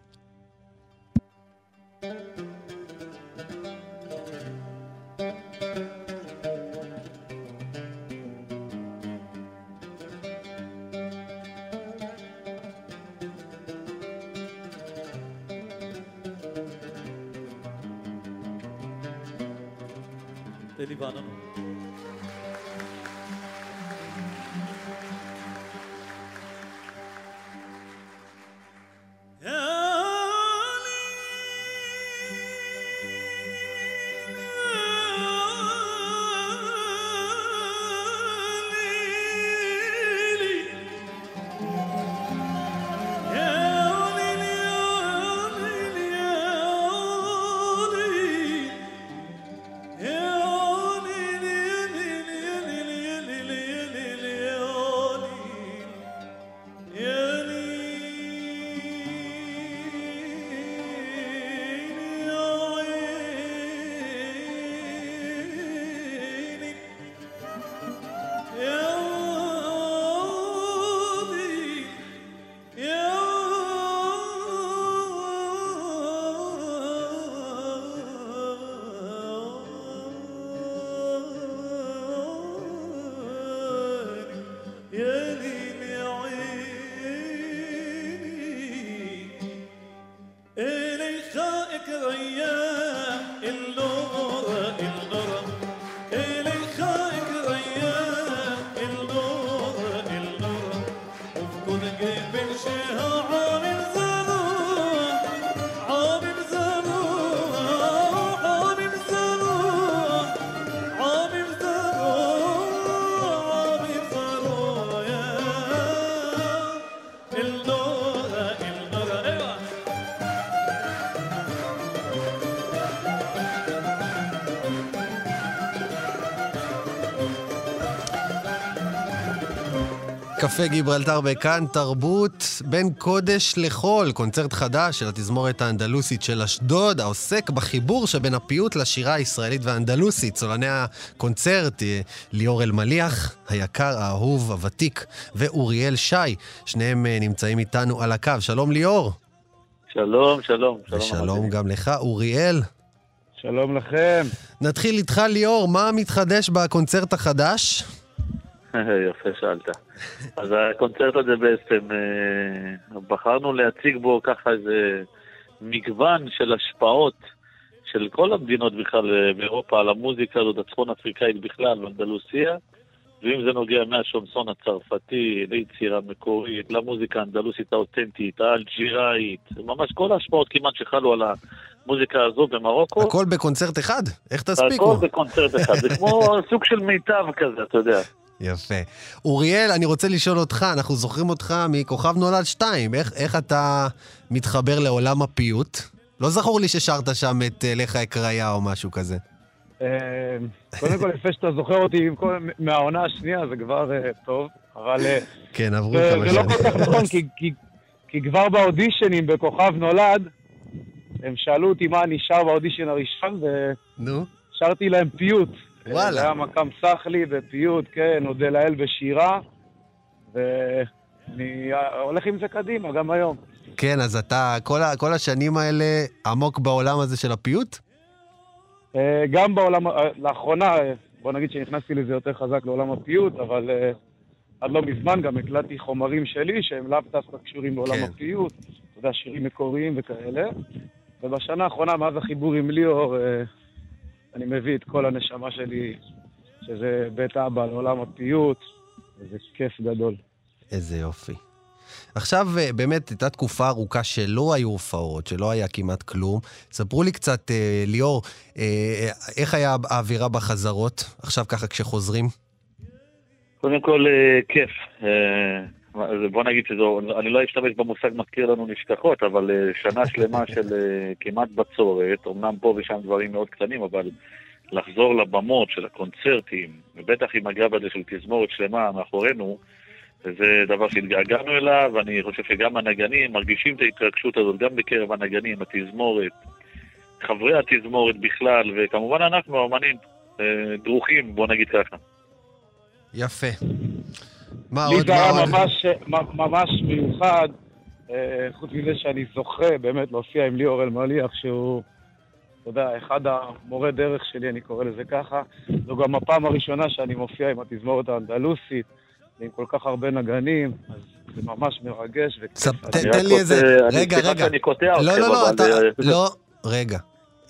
Deli Hanım. קפה גיברלטר בכאן, תרבות בין קודש לחול, קונצרט חדש של התזמורת האנדלוסית של אשדוד, העוסק בחיבור שבין הפיוט לשירה הישראלית והאנדלוסית. צולני הקונצרט, אה, ליאור אלמליח, היקר, האהוב, הוותיק, ואוריאל שי, שניהם אה, נמצאים איתנו על הקו. שלום ליאור. שלום, שלום. ושלום גם לך, אוריאל. שלום לכם. נתחיל איתך, ליאור, מה מתחדש בקונצרט החדש? יפה שאלת. אז הקונצרט הזה בעצם, אה, בחרנו להציג בו ככה איזה מגוון של השפעות של כל המדינות בכלל אה, באירופה על המוזיקה הזאת, הצפון אפריקאית בכלל, ואנדלוסיה, ואם זה נוגע מהשונסון הצרפתי, ליצירה מקורית, למוזיקה האנדלוסית האותנטית, האלג'יראית, ממש כל ההשפעות כמעט שחלו על המוזיקה הזו במרוקו. הכל בקונצרט אחד? איך תספיקו? הכל בקונצרט אחד, זה כמו סוג של מיטב כזה, אתה יודע. יפה. אוריאל, אני רוצה לשאול אותך, אנחנו זוכרים אותך מכוכב נולד 2, איך, איך אתה מתחבר לעולם הפיוט? לא זכור לי ששרת שם את אה, לך אקריה או משהו כזה. אה, קודם כל, יפה שאתה זוכר אותי מהעונה השנייה, זה כבר אה, טוב, אבל... כן, עברו כמה שנים. זה לא כל כך נכון, כי כבר באודישנים בכוכב נולד, הם שאלו אותי מה נשאר באודישן הראשון, ושרתי להם פיוט. וואלה. זה היה מקם סחלי בפיוט, כן, אודה לאל בשירה, ואני הולך עם זה קדימה, גם היום. כן, אז אתה כל, ה, כל השנים האלה עמוק בעולם הזה של הפיוט? אה, גם בעולם, אה, לאחרונה, אה, בוא נגיד שנכנסתי לזה יותר חזק לעולם הפיוט, אבל עד לא מזמן גם הקלטתי חומרים שלי שהם לאו דווקא קשורים לעולם כן. הפיוט, אתה יודע, שירים מקוריים וכאלה. ובשנה האחרונה, מאז החיבור עם ליאור, אני מביא את כל הנשמה שלי, שזה בית אבא לעולם הפיוט, וזה כיף גדול. איזה יופי. עכשיו, אה, באמת, הייתה תקופה ארוכה שלא היו הופעות, שלא היה כמעט כלום. ספרו לי קצת, אה, ליאור, אה, איך היה האווירה בחזרות, עכשיו ככה כשחוזרים? קודם כל, כיף. בוא נגיד שזו, אני לא אשתמש במושג מזכיר לנו נשכחות, אבל אה, שנה שלמה של אה, כמעט בצורת, אמנם פה ושם דברים מאוד קטנים, אבל לחזור לבמות של הקונצרטים, ובטח עם הגב הזה של תזמורת שלמה מאחורינו, זה דבר שהתגעגענו אליו, ואני חושב שגם הנגנים מרגישים את ההתרגשות הזאת, גם בקרב הנגנים, התזמורת, חברי התזמורת בכלל, וכמובן אנחנו, האמנים, אה, דרוכים, בוא נגיד ככה. יפה. מה עוד? לי זה היה ממש, ממש מיוחד, אה, חוץ מזה שאני זוכה באמת להופיע עם ליאור אלמליח, שהוא, אתה יודע, אחד המורי דרך שלי, אני קורא לזה ככה. זו גם הפעם הראשונה שאני מופיע עם התזמורת האנדלוסית, עם כל כך הרבה נגנים, אז זה ממש מרגש. תן לי איזה... רגע, רגע. לא, לא, לא, אתה... לא, רגע.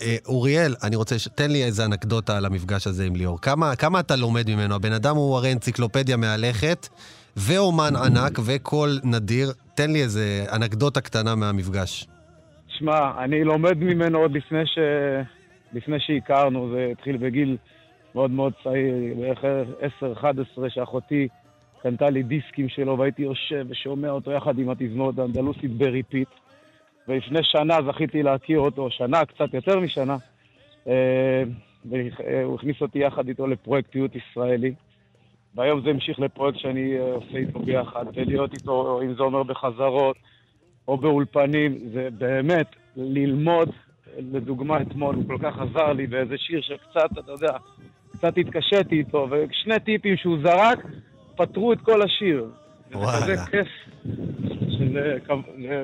אה, אוריאל, אני רוצה, ש... תן לי איזה אנקדוטה על המפגש הזה עם ליאור. כמה, כמה אתה לומד ממנו? הבן אדם הוא הרי אנציקלופדיה מהלכת, ואומן ענק, וקול נדיר. תן לי איזה אנקדוטה קטנה מהמפגש. שמע, אני לומד ממנו עוד לפני, ש... לפני שהכרנו, זה התחיל בגיל מאוד מאוד צעיר, בערך 10-11, שאחותי קנתה לי דיסקים שלו, והייתי יושב ושומע אותו יחד עם התזמורת האנדלוסית ב repeat. ולפני שנה זכיתי להכיר אותו, שנה, קצת יותר משנה, אה, והוא הכניס אותי יחד איתו לפרויקט פיוט ישראלי. והיום זה המשיך לפרויקט שאני אה, עושה איתו ביחד, ולהיות איתו, אם זה אומר בחזרות או באולפנים, זה באמת ללמוד, לדוגמה אתמול, הוא כל כך עזר לי באיזה שיר שקצת, אתה יודע, קצת התקשיתי איתו, ושני טיפים שהוא זרק, פתרו את כל השיר. וואלה. זה כיף. שזה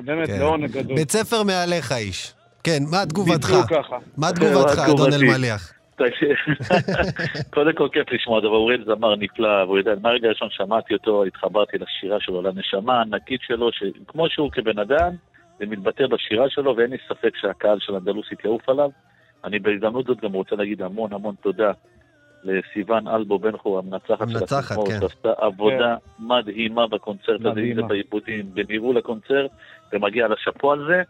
באמת כן. לעונג גדול. בית ספר מעליך איש. כן, מה תגובתך? בדיוק ככה. מה תגובתך, אדון אלמליח? קודם כל כיף לשמוע, אבל אוריאל זמר נפלא, והוא יודע, מהרגע הראשון שמעתי אותו, התחברתי לשירה שלו, לנשמה הענקית שלו, שכמו שהוא כבן אדם, זה מתבטא בשירה שלו, ואין לי ספק שהקהל של אנדלוסית יעוף עליו. אני בהזדמנות זאת גם רוצה להגיד המון המון תודה לסיון אלבו בן חור, המנצחת של התזמורת, כן. שעשתה עבודה כן. מדהימה בקונצרט הזה, אם זה בעיבודים, בניהול הקונצרט, ומגיע לשאפו על זה.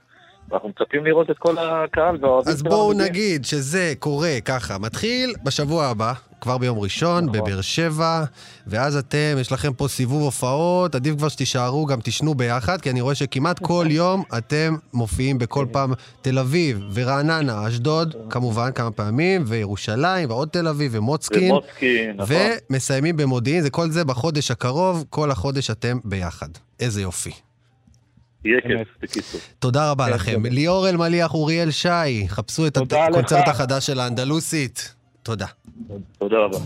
ואנחנו מצפים לראות את כל הקהל והאוהבים אז בואו נגיד שזה קורה ככה, מתחיל בשבוע הבא, כבר ביום ראשון, נכון. בבאר שבע, ואז אתם, יש לכם פה סיבוב הופעות, עדיף כבר שתישארו, גם תישנו ביחד, כי אני רואה שכמעט כל יום אתם מופיעים בכל פעם תל אביב ורעננה, אשדוד, כמובן, כמה פעמים, וירושלים, ועוד תל אביב, ומוצקין. ומוצקין, נכון. ומסיימים במודיעין, זה כל זה בחודש הקרוב, כל החודש אתם ביחד. איזה יופי. יהיה כיף, בקיצור. תודה רבה לכם. ליאור אלמליח, אוריאל שי, חפשו את הקונצרט החדש של האנדלוסית. תודה. תודה רבה.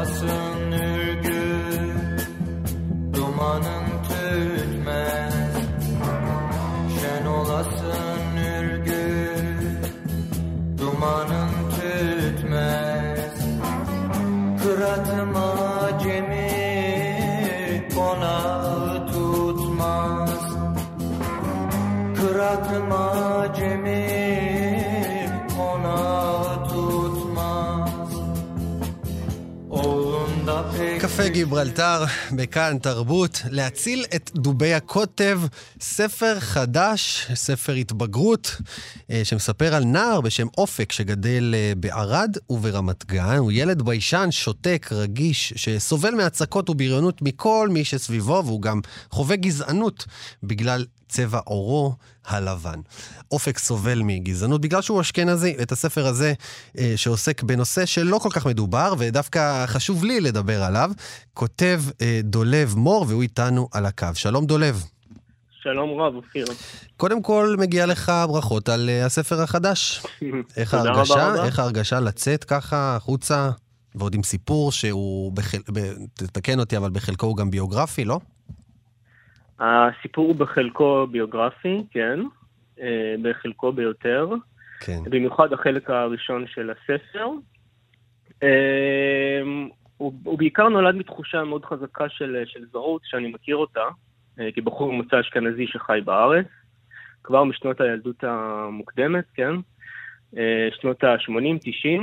awesome. גיברלטר, בכאן תרבות, להציל את דובי הקוטב, ספר חדש, ספר התבגרות, אה, שמספר על נער בשם אופק שגדל אה, בערד וברמת גן. הוא ילד ביישן, שותק, רגיש, שסובל מהצקות ובריונות מכל מי שסביבו, והוא גם חווה גזענות בגלל צבע עורו הלבן. אופק סובל מגזענות בגלל שהוא אשכנזי. את הספר הזה, אה, שעוסק בנושא שלא כל כך מדובר, ודווקא חשוב לי לדבר עליו, כותב אה, דולב מור, והוא איתנו על הקו. שלום דולב. שלום רב, אופיר. קודם כל, מגיע לך ברכות על אה, הספר החדש. איך ההרגשה? רבה רבה. איך ההרגשה לצאת ככה החוצה, ועוד עם סיפור שהוא, בחל... ב... תתקן אותי, אבל בחלקו הוא גם ביוגרפי, לא? הסיפור הוא בחלקו ביוגרפי, כן, אה, בחלקו ביותר, כן. במיוחד החלק הראשון של הספר. אה, הוא, הוא בעיקר נולד מתחושה מאוד חזקה של, של זרות, שאני מכיר אותה, אה, כבחור ממוצא אשכנזי שחי בארץ, כבר משנות הילדות המוקדמת, כן, שנות ה-80-90.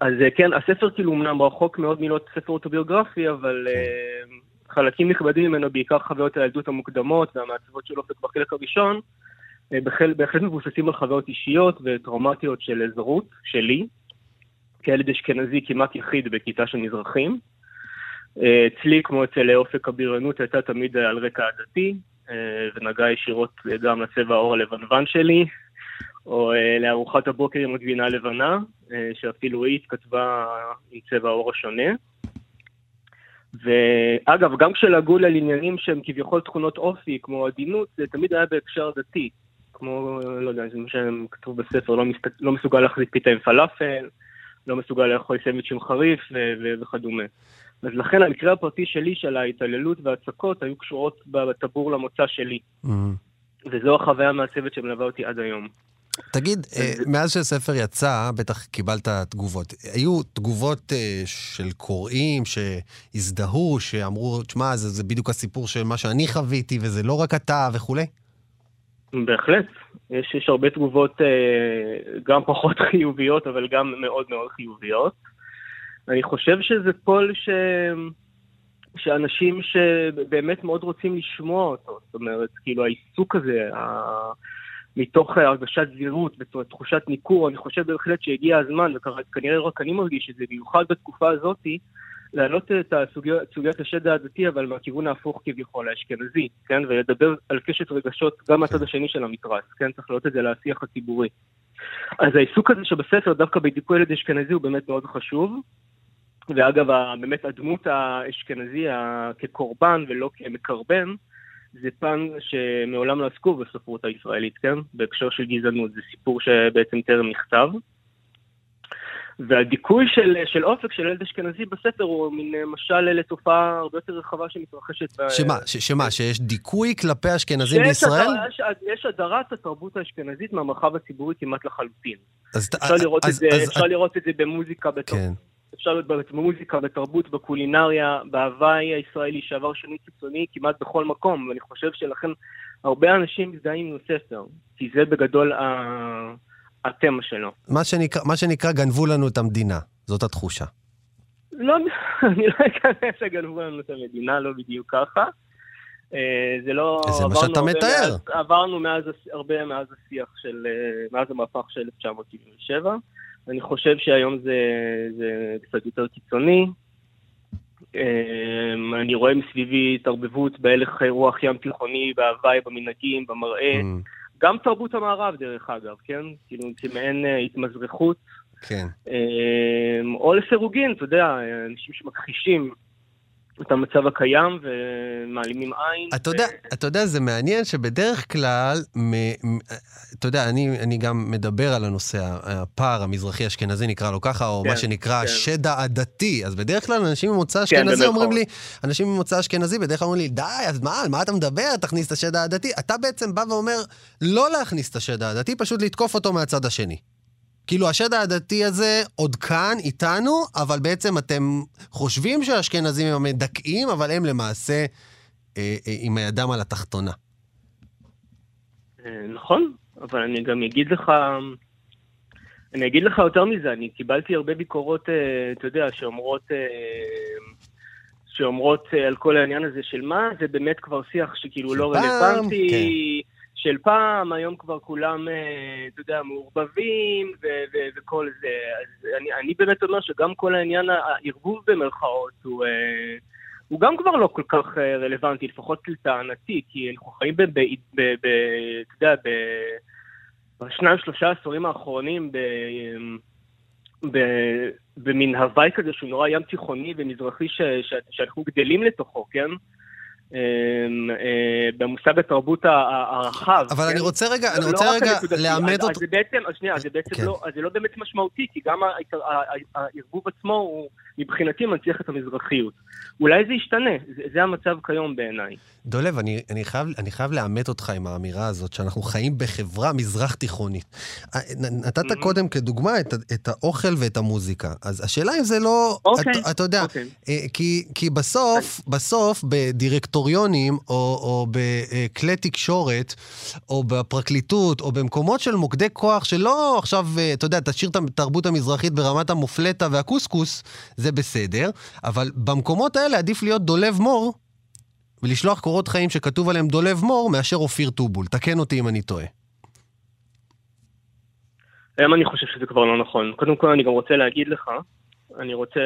אז כן, הספר כאילו אמנם רחוק מאוד מלהיות ספר אוטוביוגרפי, אבל אה, חלקים נכבדים ממנו, בעיקר חוויות הילדות המוקדמות והמעצבות של אופק בחלק הראשון, אה, בהחלט מבוססים על חוויות אישיות וטראומטיות של זרות, שלי, כילד אשכנזי כמעט יחיד בכיתה של מזרחים. אה, אצלי, כמו אצל אופק הבריונות, הייתה תמיד על רקע עדתי, אה, ונגעה ישירות גם לצבע העור הלבנוון שלי, או לארוחת הבוקר עם הגבינה הלבנה, שאפילו היא התכתבה עם צבע העור השונה. ואגב, גם כשלגעו לי על עניינים שהם כביכול תכונות אופי, כמו עדינות, זה תמיד היה בהקשר דתי. כמו, לא יודע, זה מה שכתוב בספר, לא, מסת... לא מסוגל להחזיק פיתה עם פלאפל, לא מסוגל לאכול סנדוויצ'ים חריף ו- ו- וכדומה. אז לכן המקרה הפרטי שלי של ההתעללות וההצקות היו קשורות בטבור למוצא שלי. וזו החוויה המעצבת שמלווה אותי עד היום. תגיד, אה, מאז שהספר יצא, בטח קיבלת תגובות. היו תגובות אה, של קוראים שהזדהו, שאמרו, תשמע, זה, זה בדיוק הסיפור של מה שאני חוויתי, וזה לא רק אתה וכולי? בהחלט. יש, יש הרבה תגובות אה, גם פחות חיוביות, אבל גם מאוד מאוד חיוביות. אני חושב שזה קול ש... שאנשים שבאמת מאוד רוצים לשמוע אותו, זאת אומרת, כאילו העיסוק הזה, ה... מתוך הרגשת זהירות, בתחושת ניכור, אני חושב בהחלט שהגיע הזמן, וכנראה רק אני מרגיש את זה, במיוחד בתקופה הזאתי, להעלות את סוגיית השד העדתי, אבל מהכיוון ההפוך כביכול, האשכנזי, כן? ולדבר על קשת רגשות גם מהצד השני של המתרס, כן? צריך להעלות את זה לשיח הציבורי. אז העיסוק הזה שבספר, דווקא בדיכוי ילד אשכנזי, הוא באמת מאוד חשוב. ואגב, באמת הדמות האשכנזי כקורבן ולא כמקרבן, זה פן שמעולם לא עסקו בספרות הישראלית, כן? בהקשר של גזענות. זה סיפור שבעצם טרם נכתב. והדיכוי של, של אופק, של ילד אשכנזי בספר, הוא מין משל לתופעה הרבה יותר רחבה שמתרחשת. שמה, ש, שמה, שיש דיכוי כלפי אשכנזים בישראל? יש, יש הדרת התרבות האשכנזית מהמרחב הציבורי כמעט לחלוטין. אז, אפשר, לראות אז, זה, אז, אפשר אז... לראות את זה במוזיקה, בתור... כן. אפשר לראות במוזיקה, בתרבות, בקולינריה, בהוואי הישראלי שעבר שינוי קיצוני כמעט בכל מקום, ואני חושב שלכן הרבה אנשים מזדהים עם הספר, כי זה בגדול ה... התמה שלו. מה שנקרא, מה שנקרא גנבו לנו את המדינה, זאת התחושה. לא, אני לא אכנס שגנבו לנו את המדינה, לא בדיוק ככה. זה לא... זה מה שאתה מתאר. מאז, עברנו מאז, הרבה מאז השיח של... מאז המהפך של 1977. אני חושב שהיום זה, זה קצת יותר קיצוני. אני רואה מסביבי התערבבות בהלך רוח ים תיכוני, בהוואי, במנהגים, במראה. Mm. גם תרבות המערב, דרך אגב, כן? כאילו, כמעין התמזרחות. כן. או לסירוגין, אתה יודע, אנשים שמכחישים את המצב הקיים ומעלימים עין. אתה יודע, אתה יודע, זה מעניין שבדרך כלל, מ, מ, אתה יודע, אני, אני גם מדבר על הנושא, הפער המזרחי-אשכנזי נקרא לו ככה, או כן, מה שנקרא כן. שד העדתי. אז בדרך כלל אנשים ממוצא כן, אשכנזי במרכאות. אומרים לי, אנשים ממוצא אשכנזי בדרך כלל אומרים לי, די, אז מה, על מה אתה מדבר? תכניס את השד העדתי. אתה בעצם בא ואומר, לא להכניס את השד העדתי, פשוט לתקוף אותו מהצד השני. כאילו, השד העדתי הזה עוד כאן, איתנו, אבל בעצם אתם חושבים שהאשכנזים הם מדכאים, אבל הם למעשה אה, אה, עם הידם על התחתונה. אה, נכון, אבל אני גם אגיד לך, אני אגיד לך יותר מזה, אני קיבלתי הרבה ביקורות, אה, אתה יודע, שאומרות, אה, שאומרות על כל העניין הזה של מה, זה באמת כבר שיח שכאילו לא רלוונטי, כן. של פעם, היום כבר כולם, אה, אתה יודע, מעורבבים ו- ו- וכל זה. אז אני, אני באמת אומר שגם כל העניין, הערבוב במרכאות, הוא... אה, הוא גם כבר לא כל כך אה, רלוונטי, לפחות לטענתי, כי אנחנו חיים ב... ב, ב, ב אתה יודע, ב... בשניים, שלושה עשורים האחרונים ב... ב... במין הוואי כזה שהוא נורא ים תיכוני ומזרחי ש... ש... שאנחנו גדלים לתוכו, כן? אה, אה, במושג התרבות הרחב. אבל כן? אני רוצה רגע, אני לא רוצה רק רגע אז- אותו. אז זה בעצם, שנייה, זה בעצם כן. לא, זה לא באמת משמעותי, כי גם הערבוב עצמו הוא מבחינתי מנציח את המזרחיות. אולי זה ישתנה, זה- זה המצב כיום בעיניי. דולב, אני, אני, חייב, אני חייב לאמת אותך עם האמירה הזאת, שאנחנו חיים בחברה מזרח תיכונית. אה, נתת מהמם. קודם כדוגמה את, את האוכל ואת המוזיקה. אז השאלה אם זה לא... אוקיי, אתה, אתה יודע, אוקיי. אה, כי, כי בסוף, בסוף בדירקטוריונים, או, או בכלי תקשורת, או בפרקליטות, או במקומות של מוקדי כוח, שלא עכשיו, אה, אתה יודע, תשאיר את התרבות המזרחית ברמת המופלטה והקוסקוס, זה בסדר, אבל במקומות האלה עדיף להיות דולב מור, ולשלוח קורות חיים שכתוב עליהם דולב מור, מאשר אופיר טובול. תקן אותי אם אני טועה. היום אני חושב שזה כבר לא נכון. קודם כל אני גם רוצה להגיד לך, אני רוצה,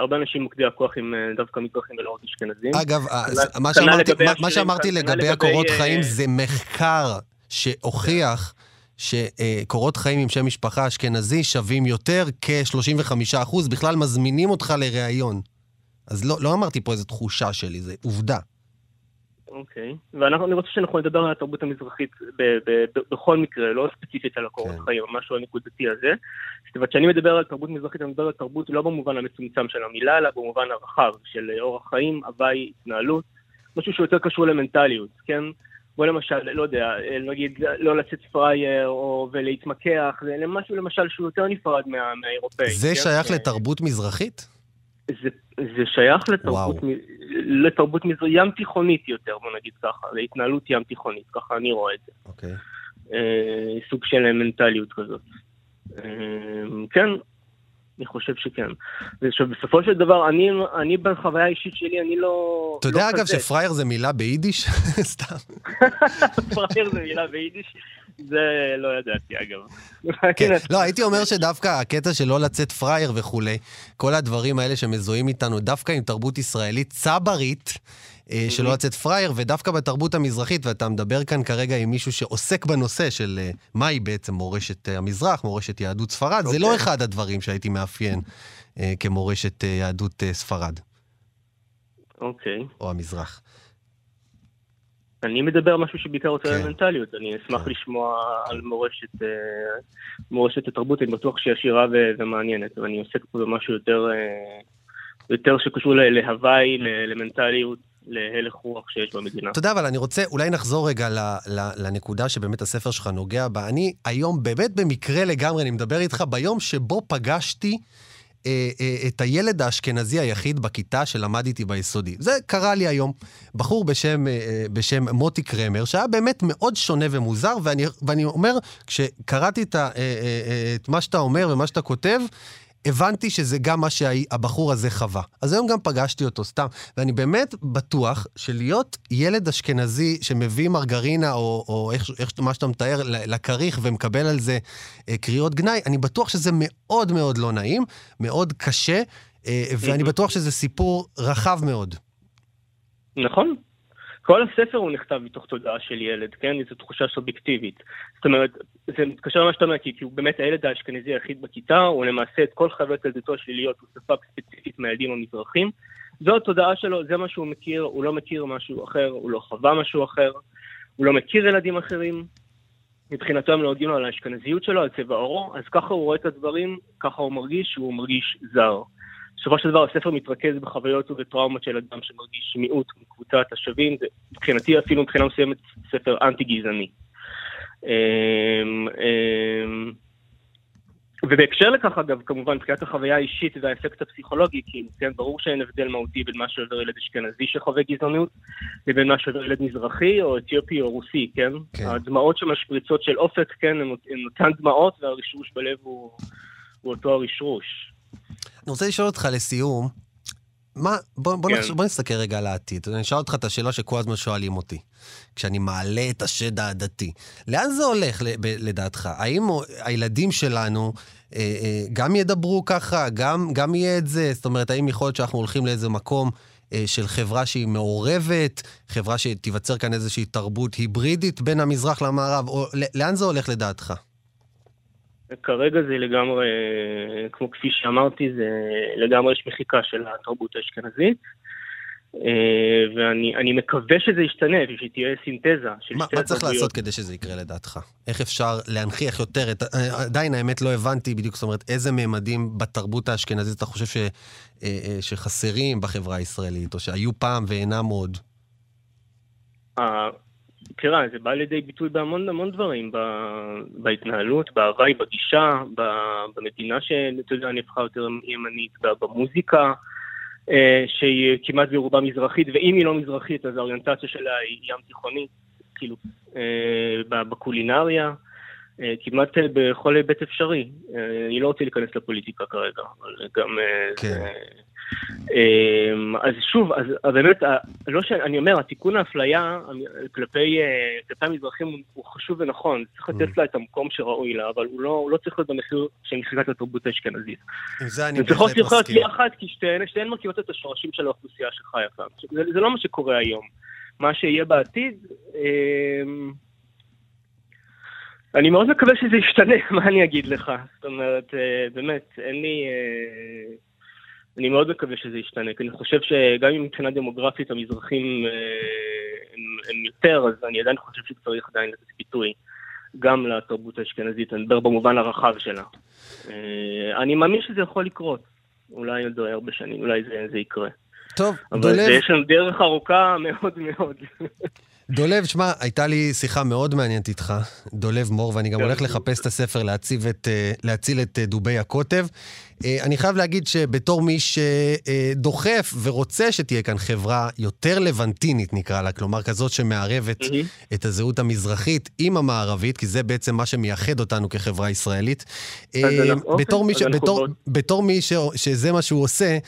הרבה אנשים מוקדי הכוח עם אה, דווקא מזרחים ולא רק אשכנזים. אגב, אה, כנ"ל- זה- מה כנ"ל שאמרתי- לגבי מה- מה שאמרתי כנ"ל לגבי לגבי, הקורות אה, חיים זה מחקר שהוכיח שקורות חיים עם שם משפחה אשכנזי שווים יותר, כ-35%, בכלל מזמינים אותך לראיון. אז לא, לא אמרתי פה איזו תחושה שלי, זה עובדה. אוקיי. ואני רוצה שאנחנו נדבר על התרבות המזרחית ב- ב- ב- בכל מקרה, לא ספציפית על הקורות כן. חיים, המשהו הנקודתי הזה. זאת אומרת, כשאני מדבר על תרבות מזרחית, אני מדבר על תרבות לא במובן המצומצם של המילה, אלא במובן הרחב של אורח חיים, הוואי, התנהלות, משהו שהוא יותר קשור למנטליות, כן? בוא למשל, לא יודע, נגיד לא לצאת פראייר או ולהתמקח, זה משהו למשל שהוא יותר נפרד מה- מהאירופאי. זה כן? שייך לתרבות מזרחית? זה, זה שייך לתרבות. מ, לתרבות מזר... ים תיכונית יותר, בוא נגיד ככה, להתנהלות ים תיכונית, ככה אני רואה את זה. אוקיי. אה, סוג של מנטליות כזאת. אה, כן, אני חושב שכן. עכשיו, בסופו של דבר, אני, אני בחוויה האישית שלי, אני לא... אתה יודע, לא אגב, כזה. שפראייר זה מילה ביידיש? סתם. פראייר זה מילה ביידיש, זה לא ידעתי אגב. כן. לא, הייתי אומר שדווקא הקטע של לא לצאת פראייר וכולי, כל הדברים האלה שמזוהים איתנו, דווקא עם תרבות ישראלית צברית, אה, שלא לצאת פראייר, ודווקא בתרבות המזרחית, ואתה מדבר כאן כרגע עם מישהו שעוסק בנושא של אה, מהי בעצם מורשת אה, המזרח, מורשת יהדות ספרד, זה לא אוקיי. אחד הדברים שהייתי מאפיין כמורשת יהדות ספרד, אוקיי. או המזרח. אני מדבר משהו שבעיקר רוצה כן. על מנטליות, אני אשמח כן. לשמוע על מורשת, אה, מורשת התרבות, אני בטוח שהיא עשירה ומעניינת, ואני עוסק פה במשהו יותר, אה, יותר שקשור להוואי, למנטליות, להלך רוח שיש במדינה. אתה יודע, אבל אני רוצה, אולי נחזור רגע ל, ל, לנקודה שבאמת הספר שלך נוגע בה. אני היום, באמת במקרה לגמרי, אני מדבר איתך ביום שבו פגשתי אה, אה, את הילד האשכנזי היחיד בכיתה שלמד איתי ביסודי. זה קרה לי היום. בחור בשם, אה, בשם מוטי קרמר, שהיה באמת מאוד שונה ומוזר, ואני, ואני אומר, כשקראתי את, את מה שאתה אומר ומה שאתה כותב, הבנתי שזה גם מה שהבחור הזה חווה. אז היום גם פגשתי אותו סתם, ואני באמת בטוח שלהיות ילד אשכנזי שמביא מרגרינה, או, או איך, איך מה שאתה מתאר, לכריך ומקבל על זה אה, קריאות גנאי, אני בטוח שזה מאוד מאוד לא נעים, מאוד קשה, אה, ואני בטוח שזה סיפור רחב מאוד. נכון. כל הספר הוא נכתב מתוך תודעה של ילד, כן? זו תחושה סובייקטיבית. זאת אומרת, זה מתקשר למה שאתה אומר, כי הוא באמת הילד האשכנזי היחיד בכיתה, הוא למעשה את כל חוויות ילדותו השליליות, הוא ספג ספציפית מהילדים המזרחים, זו התודעה שלו, זה מה שהוא מכיר, הוא לא מכיר משהו אחר, הוא לא חווה משהו אחר, הוא לא מכיר ילדים אחרים. מבחינתו הם לא הגיעו על האשכנזיות שלו, על צבע עורו, אז ככה הוא רואה את הדברים, ככה הוא מרגיש שהוא מרגיש זר. בסופו של דבר הספר מתרכז בחוויות ובטראומות של אדם שמרגיש מיעוט מקבוצת השווים, זה מבחינתי אפילו מבחינה מסוימת ספר אנטי גזעני. אמ, אמ, ובהקשר לכך, אגב, כמובן, מבחינת החוויה האישית והאפקט הפסיכולוגי, כי כן, ברור שאין הבדל מהותי בין מה שעובר ילד אשכנזי שחווה גזענות, לבין מה שעובר ילד מזרחי, או אתיופי, או רוסי, כן? כן. הדמעות שמשפריצות של אופק, כן, הן אותן דמעות, והרשרוש בלב הוא, הוא אותו הרשרוש. אני רוצה לשאול אותך לסיום, מה, בוא, בוא, כן. נחש, בוא נסתכל רגע על העתיד. אני אשאל אותך את השאלה שכל הזמן שואלים אותי, כשאני מעלה את השד העדתי. לאן זה הולך לדעתך? האם הילדים שלנו אה, אה, גם ידברו ככה, גם, גם יהיה את זה? זאת אומרת, האם יכול להיות שאנחנו הולכים לאיזה מקום אה, של חברה שהיא מעורבת, חברה שתיווצר כאן איזושהי תרבות היברידית בין המזרח למערב, או לאן זה הולך לדעתך? כרגע זה לגמרי, כמו כפי שאמרתי, זה לגמרי יש מחיקה של התרבות האשכנזית. אה, ואני מקווה שזה ישתנה, ושתהיה סינתזה מה, מה צריך לעשות כדי שזה יקרה לדעתך? איך אפשר להנכיח יותר את... אה, עדיין, האמת, לא הבנתי בדיוק, זאת אומרת, איזה ממדים בתרבות האשכנזית אתה חושב ש, אה, שחסרים בחברה הישראלית, או שהיו פעם ואינם עוד? תראה, זה בא לידי ביטוי בהמון המון דברים, בהתנהלות, בהוואי, בגישה, במדינה שאתה יודע, נהפכה יותר ימנית, במוזיקה, אה, שהיא כמעט ברובה מזרחית, ואם היא לא מזרחית, אז האוריינטציה שלה היא ים תיכונית, כאילו, אה, בקולינריה. אה, כמעט בכל היבט אפשרי. אני לא רוצה להיכנס לפוליטיקה כרגע, אבל גם... כן. זה... אז שוב, אז באמת, לא שאני אומר, התיקון האפליה כלפי, אה, כלפי המזרחים הוא חשוב ונכון, צריך לתת mm. לה את המקום שראוי לה, אבל הוא לא, הוא לא צריך להיות במחיר של מחיקת התרבות האשכנזית. עם זה אני בהחלט מסכים. צריכות להיות יחד, כי שתיהן, שתיהן מרכיבות את השורשים של האוכלוסייה שחיה כאן. זה, זה לא מה שקורה היום. מה שיהיה בעתיד, אה, אני מאוד מקווה שזה ישתנה, מה אני אגיד לך? זאת אומרת, אה, באמת, אין לי... אה, אני מאוד מקווה שזה ישתנה, כי אני חושב שגם אם מבחינה דמוגרפית המזרחים אה, הם, הם יותר, אז אני עדיין חושב שצריך עדיין לתת ביטוי גם לתרבות האשכנזית, אני מדבר במובן הרחב שלה. אני מאמין שזה יכול לקרות, אולי עוד הרבה שנים, אולי זה, זה יקרה. טוב, אבל דולב... אבל יש לנו דרך ארוכה מאוד מאוד. דולב, שמע, הייתה לי שיחה מאוד מעניינת איתך, דולב מור, ואני גם כן. הולך לחפש את הספר אה, להציל את דובי הקוטב. אה, אני חייב להגיד שבתור מי שדוחף ורוצה שתהיה כאן חברה יותר לבנטינית, נקרא לה, כלומר כזאת שמערבת mm-hmm. את הזהות המזרחית עם המערבית, כי זה בעצם מה שמייחד אותנו כחברה ישראלית. אה, בתור מי, ש... בתור, בתור מי ש... שזה מה שהוא עושה,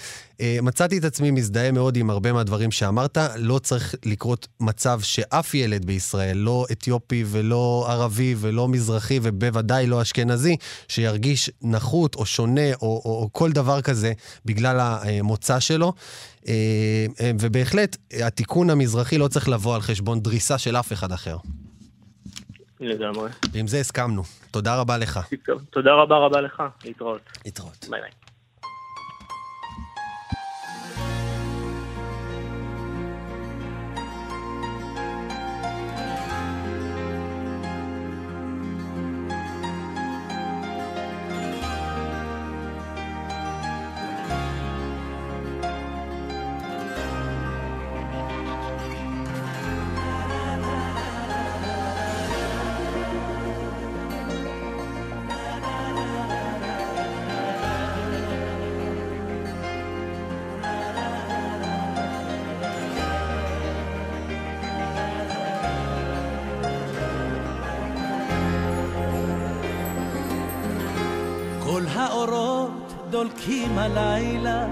אה, מצאתי את עצמי מזדהה מאוד עם הרבה מהדברים שאמרת. לא צריך לקרות מצב שאף ילד בישראל, לא אתיופי ולא ערבי ולא מזרחי ובוודאי לא אשכנזי, שירגיש נחות או שונה או, או, או כל דבר כזה בגלל המוצא שלו. אה, אה, ובהחלט, התיקון המזרחי לא צריך לבוא על חשבון דריסה של אף אחד אחר. לגמרי. ועם זה הסכמנו. תודה רבה לך. תודה רבה רבה לך. להתראות. להתראות. ביי ביי. הלילה.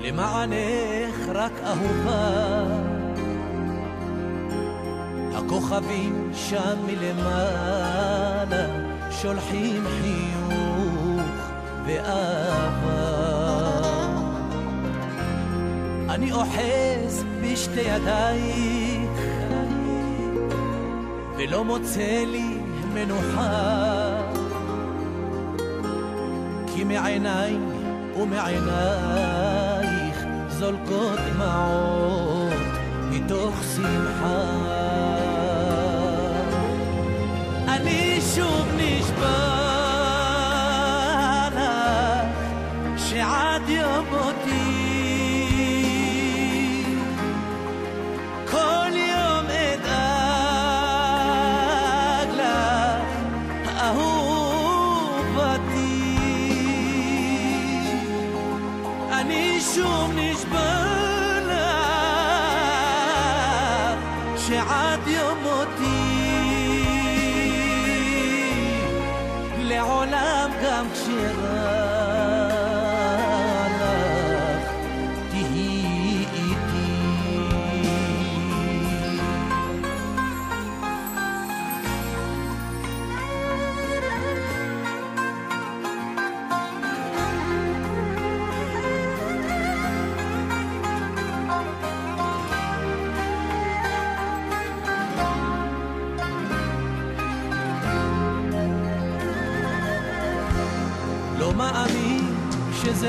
למענך רק אהובה. הכוכבים שם מלמעלה שולחים חיוך ואהבה. אני אוחז בשתי ידייך ולא מוצא לי מנוחה כי מעיניי ומעינייך זולקות דמעות מתוך שמחה. אני שוב נשבע לך שעד יום מותי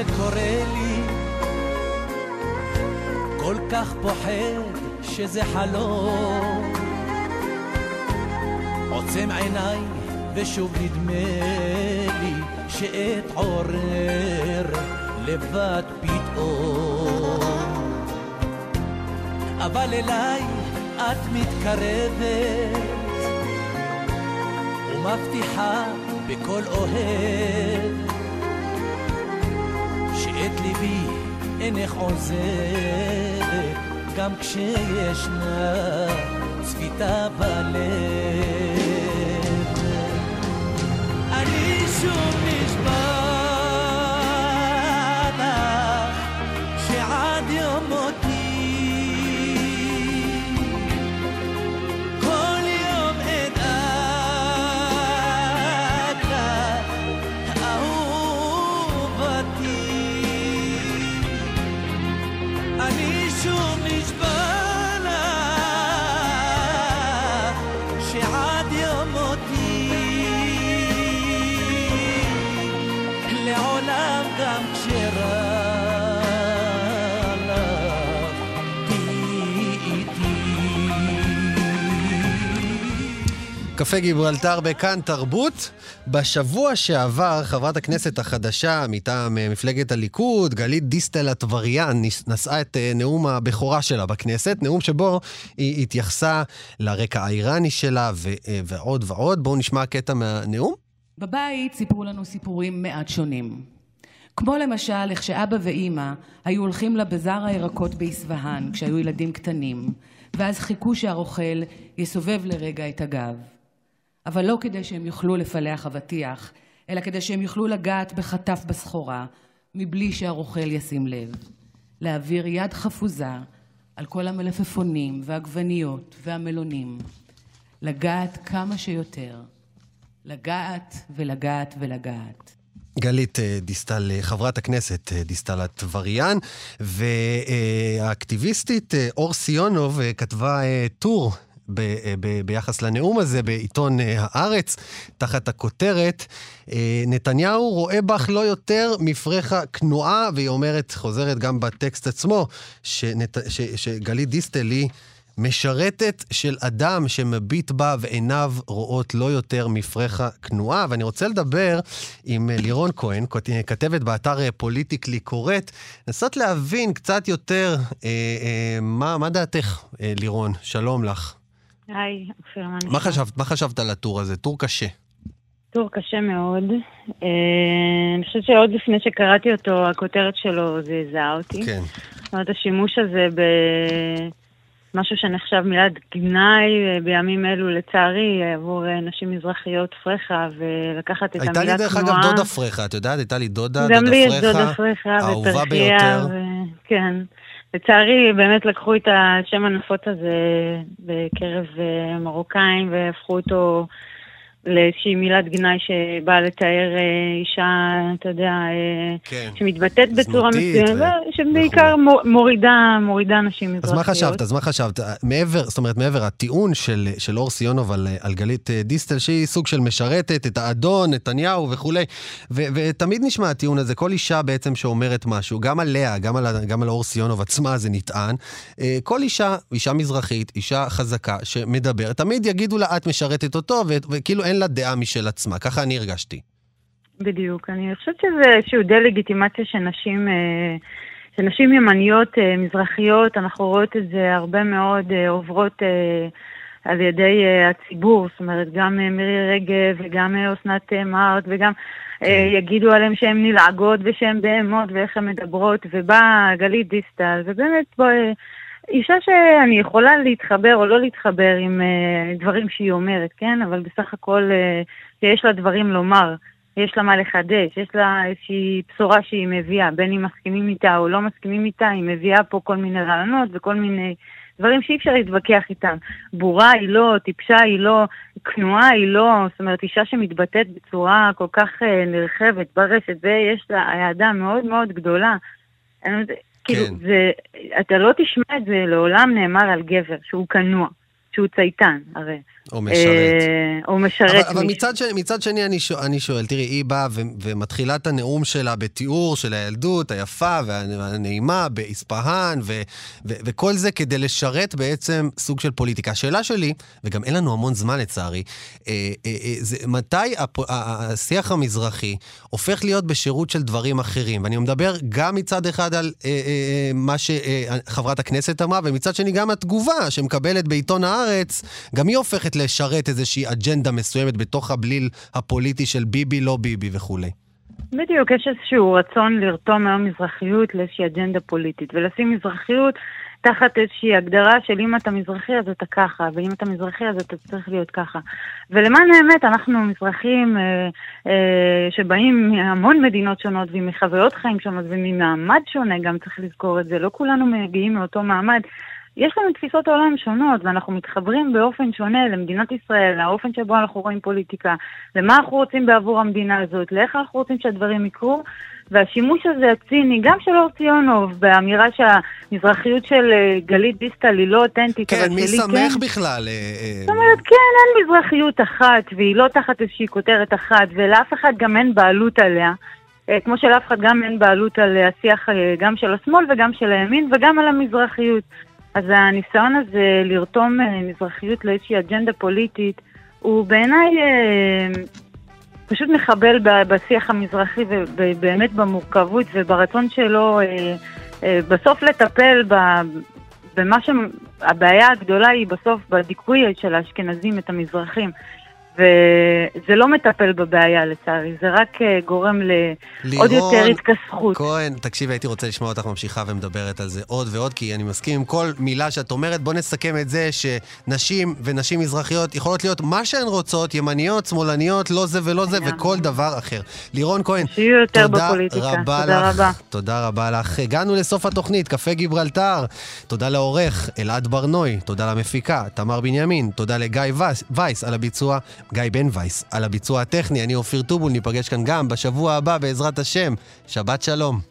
שזה קורה לי. כל כך פוחד שזה חלום. עוצם עיניי ושוב נדמה לי שאתעורר לבד פתאום. אבל אליי את מתקרבת ומבטיחה בקול אוהב שאת ליבי אינך עוזבת גם כשישנה צביטה בלב. אני שוב נשבע קפה גיברלטר בכאן תרבות. בשבוע שעבר, חברת הכנסת החדשה מטעם אה, מפלגת הליכוד, גלית דיסטל אטבריאן, נשאה את אה, נאום הבכורה שלה בכנסת, נאום שבו היא התייחסה לרקע האיראני שלה ו- אה, ועוד ועוד. בואו נשמע קטע מהנאום. בבית סיפרו לנו סיפורים מעט שונים. כמו למשל איך שאבא ואימא היו הולכים לבזאר הירקות באספהאן כשהיו ילדים קטנים, ואז חיכו שהרוכל יסובב לרגע את הגב. אבל לא כדי שהם יוכלו לפלח אבטיח, אלא כדי שהם יוכלו לגעת בחטף בסחורה, מבלי שהרוכל ישים לב. להעביר יד חפוזה על כל המלפפונים והעגבניות והמלונים. לגעת כמה שיותר. לגעת ולגעת ולגעת. גלית אה, דיסטל, אה, חברת הכנסת אה, דיסטל אטבריאן, והאקטיביסטית אור סיונוב כתבה טור ב- ב- ביחס לנאום הזה בעיתון אה, הארץ, תחת הכותרת, אה, נתניהו רואה בך לא יותר מפרחה כנועה, והיא אומרת, חוזרת גם בטקסט עצמו, שנת, ש, שגלית דיסטל היא משרתת של אדם שמביט בה ועיניו רואות לא יותר מפרחה כנועה. ואני רוצה לדבר עם אה, לירון כהן, כתבת באתר פוליטיקלי קוראת, לנסות להבין קצת יותר אה, אה, מה, מה דעתך, אה, לירון. שלום לך. היי, אופיר, מה נשמע? מה חשבת, מה חשבת על הטור הזה? טור קשה. טור קשה מאוד. אה, אני חושבת שעוד לפני שקראתי אותו, הכותרת שלו זעזעה אותי. כן. זאת אומרת, השימוש הזה במשהו שנחשב מילת גנאי בימים אלו, לצערי, עבור אה, נשים מזרחיות פרחה, ולקחת את המילה הייתה תנועה. לי דרך אגב דודה פרחה, את יודעת? הייתה לי דודה, גם לי יש דודה דודה פרחה, פרחה ביותר. ו- כן. לצערי, באמת לקחו את השם הנפוץ הזה בקרב אה, מרוקאים והפכו אותו לאיזושהי מילת גנאי שבאה לתאר אה, אישה, אתה יודע, אה, כן. שמתבטאת בצורה מסוימת, ו... שבעיקר מורידה, מורידה נשים מזרחיות. אז מה חשבת? אז מה חשבת? מעבר, זאת אומרת, מעבר, הטיעון של, של אור סיונוב על, על גלית אה, דיסטל, שהיא סוג של משרתת את האדון, נתניהו וכולי, ו, ותמיד נשמע הטיעון הזה, כל אישה בעצם שאומרת משהו, גם עליה, גם על, גם על אור סיונוב עצמה זה נטען, כל אישה, אישה מזרחית, אישה חזקה, שמדברת, תמיד יגידו לה, את משרתת אותו, וכאילו אין לה דעה משל עצמה, ככה אני הרגשתי. בדיוק, אני חושבת שזה איזושהי דה-לגיטימציה שנשים, אה, שנשים ימניות אה, מזרחיות, אנחנו רואות את זה הרבה מאוד אה, עוברות על ידי הציבור, זאת אומרת, גם מירי רגב וגם אסנת מארט וגם כן. יגידו עליהם שהן נלעגות ושהן בהמות ואיך הן מדברות, ובאה גלית דיסטל, ובאמת בוא... אישה שאני יכולה להתחבר או לא להתחבר עם uh, דברים שהיא אומרת, כן? אבל בסך הכל uh, שיש לה דברים לומר, יש לה מה לחדש, יש לה איזושהי בשורה שהיא מביאה, בין אם מסכימים איתה או לא מסכימים איתה, היא מביאה פה כל מיני רעיונות וכל מיני דברים שאי אפשר להתווכח איתם. בורה היא לא, טיפשה היא לא, כנועה היא לא, זאת אומרת, אישה שמתבטאת בצורה כל כך uh, נרחבת ברשת, ויש לה אהדה מאוד מאוד גדולה. כאילו, כן. זה, אתה לא תשמע את זה לעולם נאמר על גבר, שהוא כנוע, שהוא צייתן, הרי. או משרת. אה, או משרת אבל, אבל מצד, שני, מצד שני אני שואל, אני שואל, תראי, היא באה ו, ומתחילה את הנאום שלה בתיאור של הילדות היפה והנעימה באספהאן, ו, ו, וכל זה כדי לשרת בעצם סוג של פוליטיקה. השאלה שלי, וגם אין לנו המון זמן לצערי, אה, אה, אה, זה מתי הפ, השיח המזרחי הופך להיות בשירות של דברים אחרים? ואני מדבר גם מצד אחד על אה, אה, מה שחברת הכנסת אמרה, ומצד שני גם התגובה שמקבלת בעיתון הארץ, גם היא הופכת הולכת לשרת איזושהי אג'נדה מסוימת בתוך הבליל הפוליטי של ביבי, לא ביבי וכולי. בדיוק, יש איזשהו רצון לרתום היום מזרחיות לאיזושהי אג'נדה פוליטית, ולשים מזרחיות תחת איזושהי הגדרה של אם אתה מזרחי אז אתה ככה, ואם אתה מזרחי אז אתה צריך להיות ככה. ולמען האמת, אנחנו מזרחים אה, אה, שבאים מהמון מדינות שונות ומחוויות חיים שונות וממעמד שונה, גם צריך לזכור את זה, לא כולנו מגיעים מאותו מעמד. יש לנו תפיסות עולם שונות, ואנחנו מתחברים באופן שונה למדינת ישראל, לאופן שבו אנחנו רואים פוליטיקה, למה אנחנו רוצים בעבור המדינה הזאת, לאיך אנחנו רוצים שהדברים יקרו, והשימוש הזה הציני, גם של אור ציונוב, באמירה שהמזרחיות של אה, גלית דיסטל היא לא אותנטית, כן, מי שמח כן. בכלל? אה, אה, זאת אומרת, כן, אין מזרחיות אחת, והיא לא תחת איזושהי כותרת אחת, ולאף אחד גם אין בעלות עליה. כמו שלאף אחד גם אין בעלות על השיח גם של השמאל וגם של הימין וגם על המזרחיות. אז הניסיון הזה לרתום אה, מזרחיות לאיזושהי אג'נדה פוליטית, הוא בעיניי אה, פשוט מחבל בשיח המזרחי ובאמת במורכבות וברצון שלו אה, בסוף לטפל במה שהבעיה הגדולה היא בסוף בדיכוי של האשכנזים את המזרחים. וזה לא מטפל בבעיה לצערי, זה רק אה, גורם לעוד יותר התכסכות. כהן, תקשיבי, הייתי רוצה לשמוע אותך ממשיכה ומדברת על זה עוד ועוד, כי אני מסכים עם כל מילה שאת אומרת. בוא נסכם את זה שנשים ונשים מזרחיות יכולות להיות מה שהן רוצות, ימניות, שמאלניות, לא זה ולא זה, וכל דבר אחר. לירון כהן, תודה רבה לך. רבה. תודה רבה לך. הגענו לסוף התוכנית, קפה גיברלטר. תודה לעורך אלעד ברנוי, תודה למפיקה תמר בנימין, תודה לגיא וייס על הביצוע. גיא בן וייס על הביצוע הטכני, אני אופיר טובול, ניפגש כאן גם בשבוע הבא בעזרת השם. שבת שלום.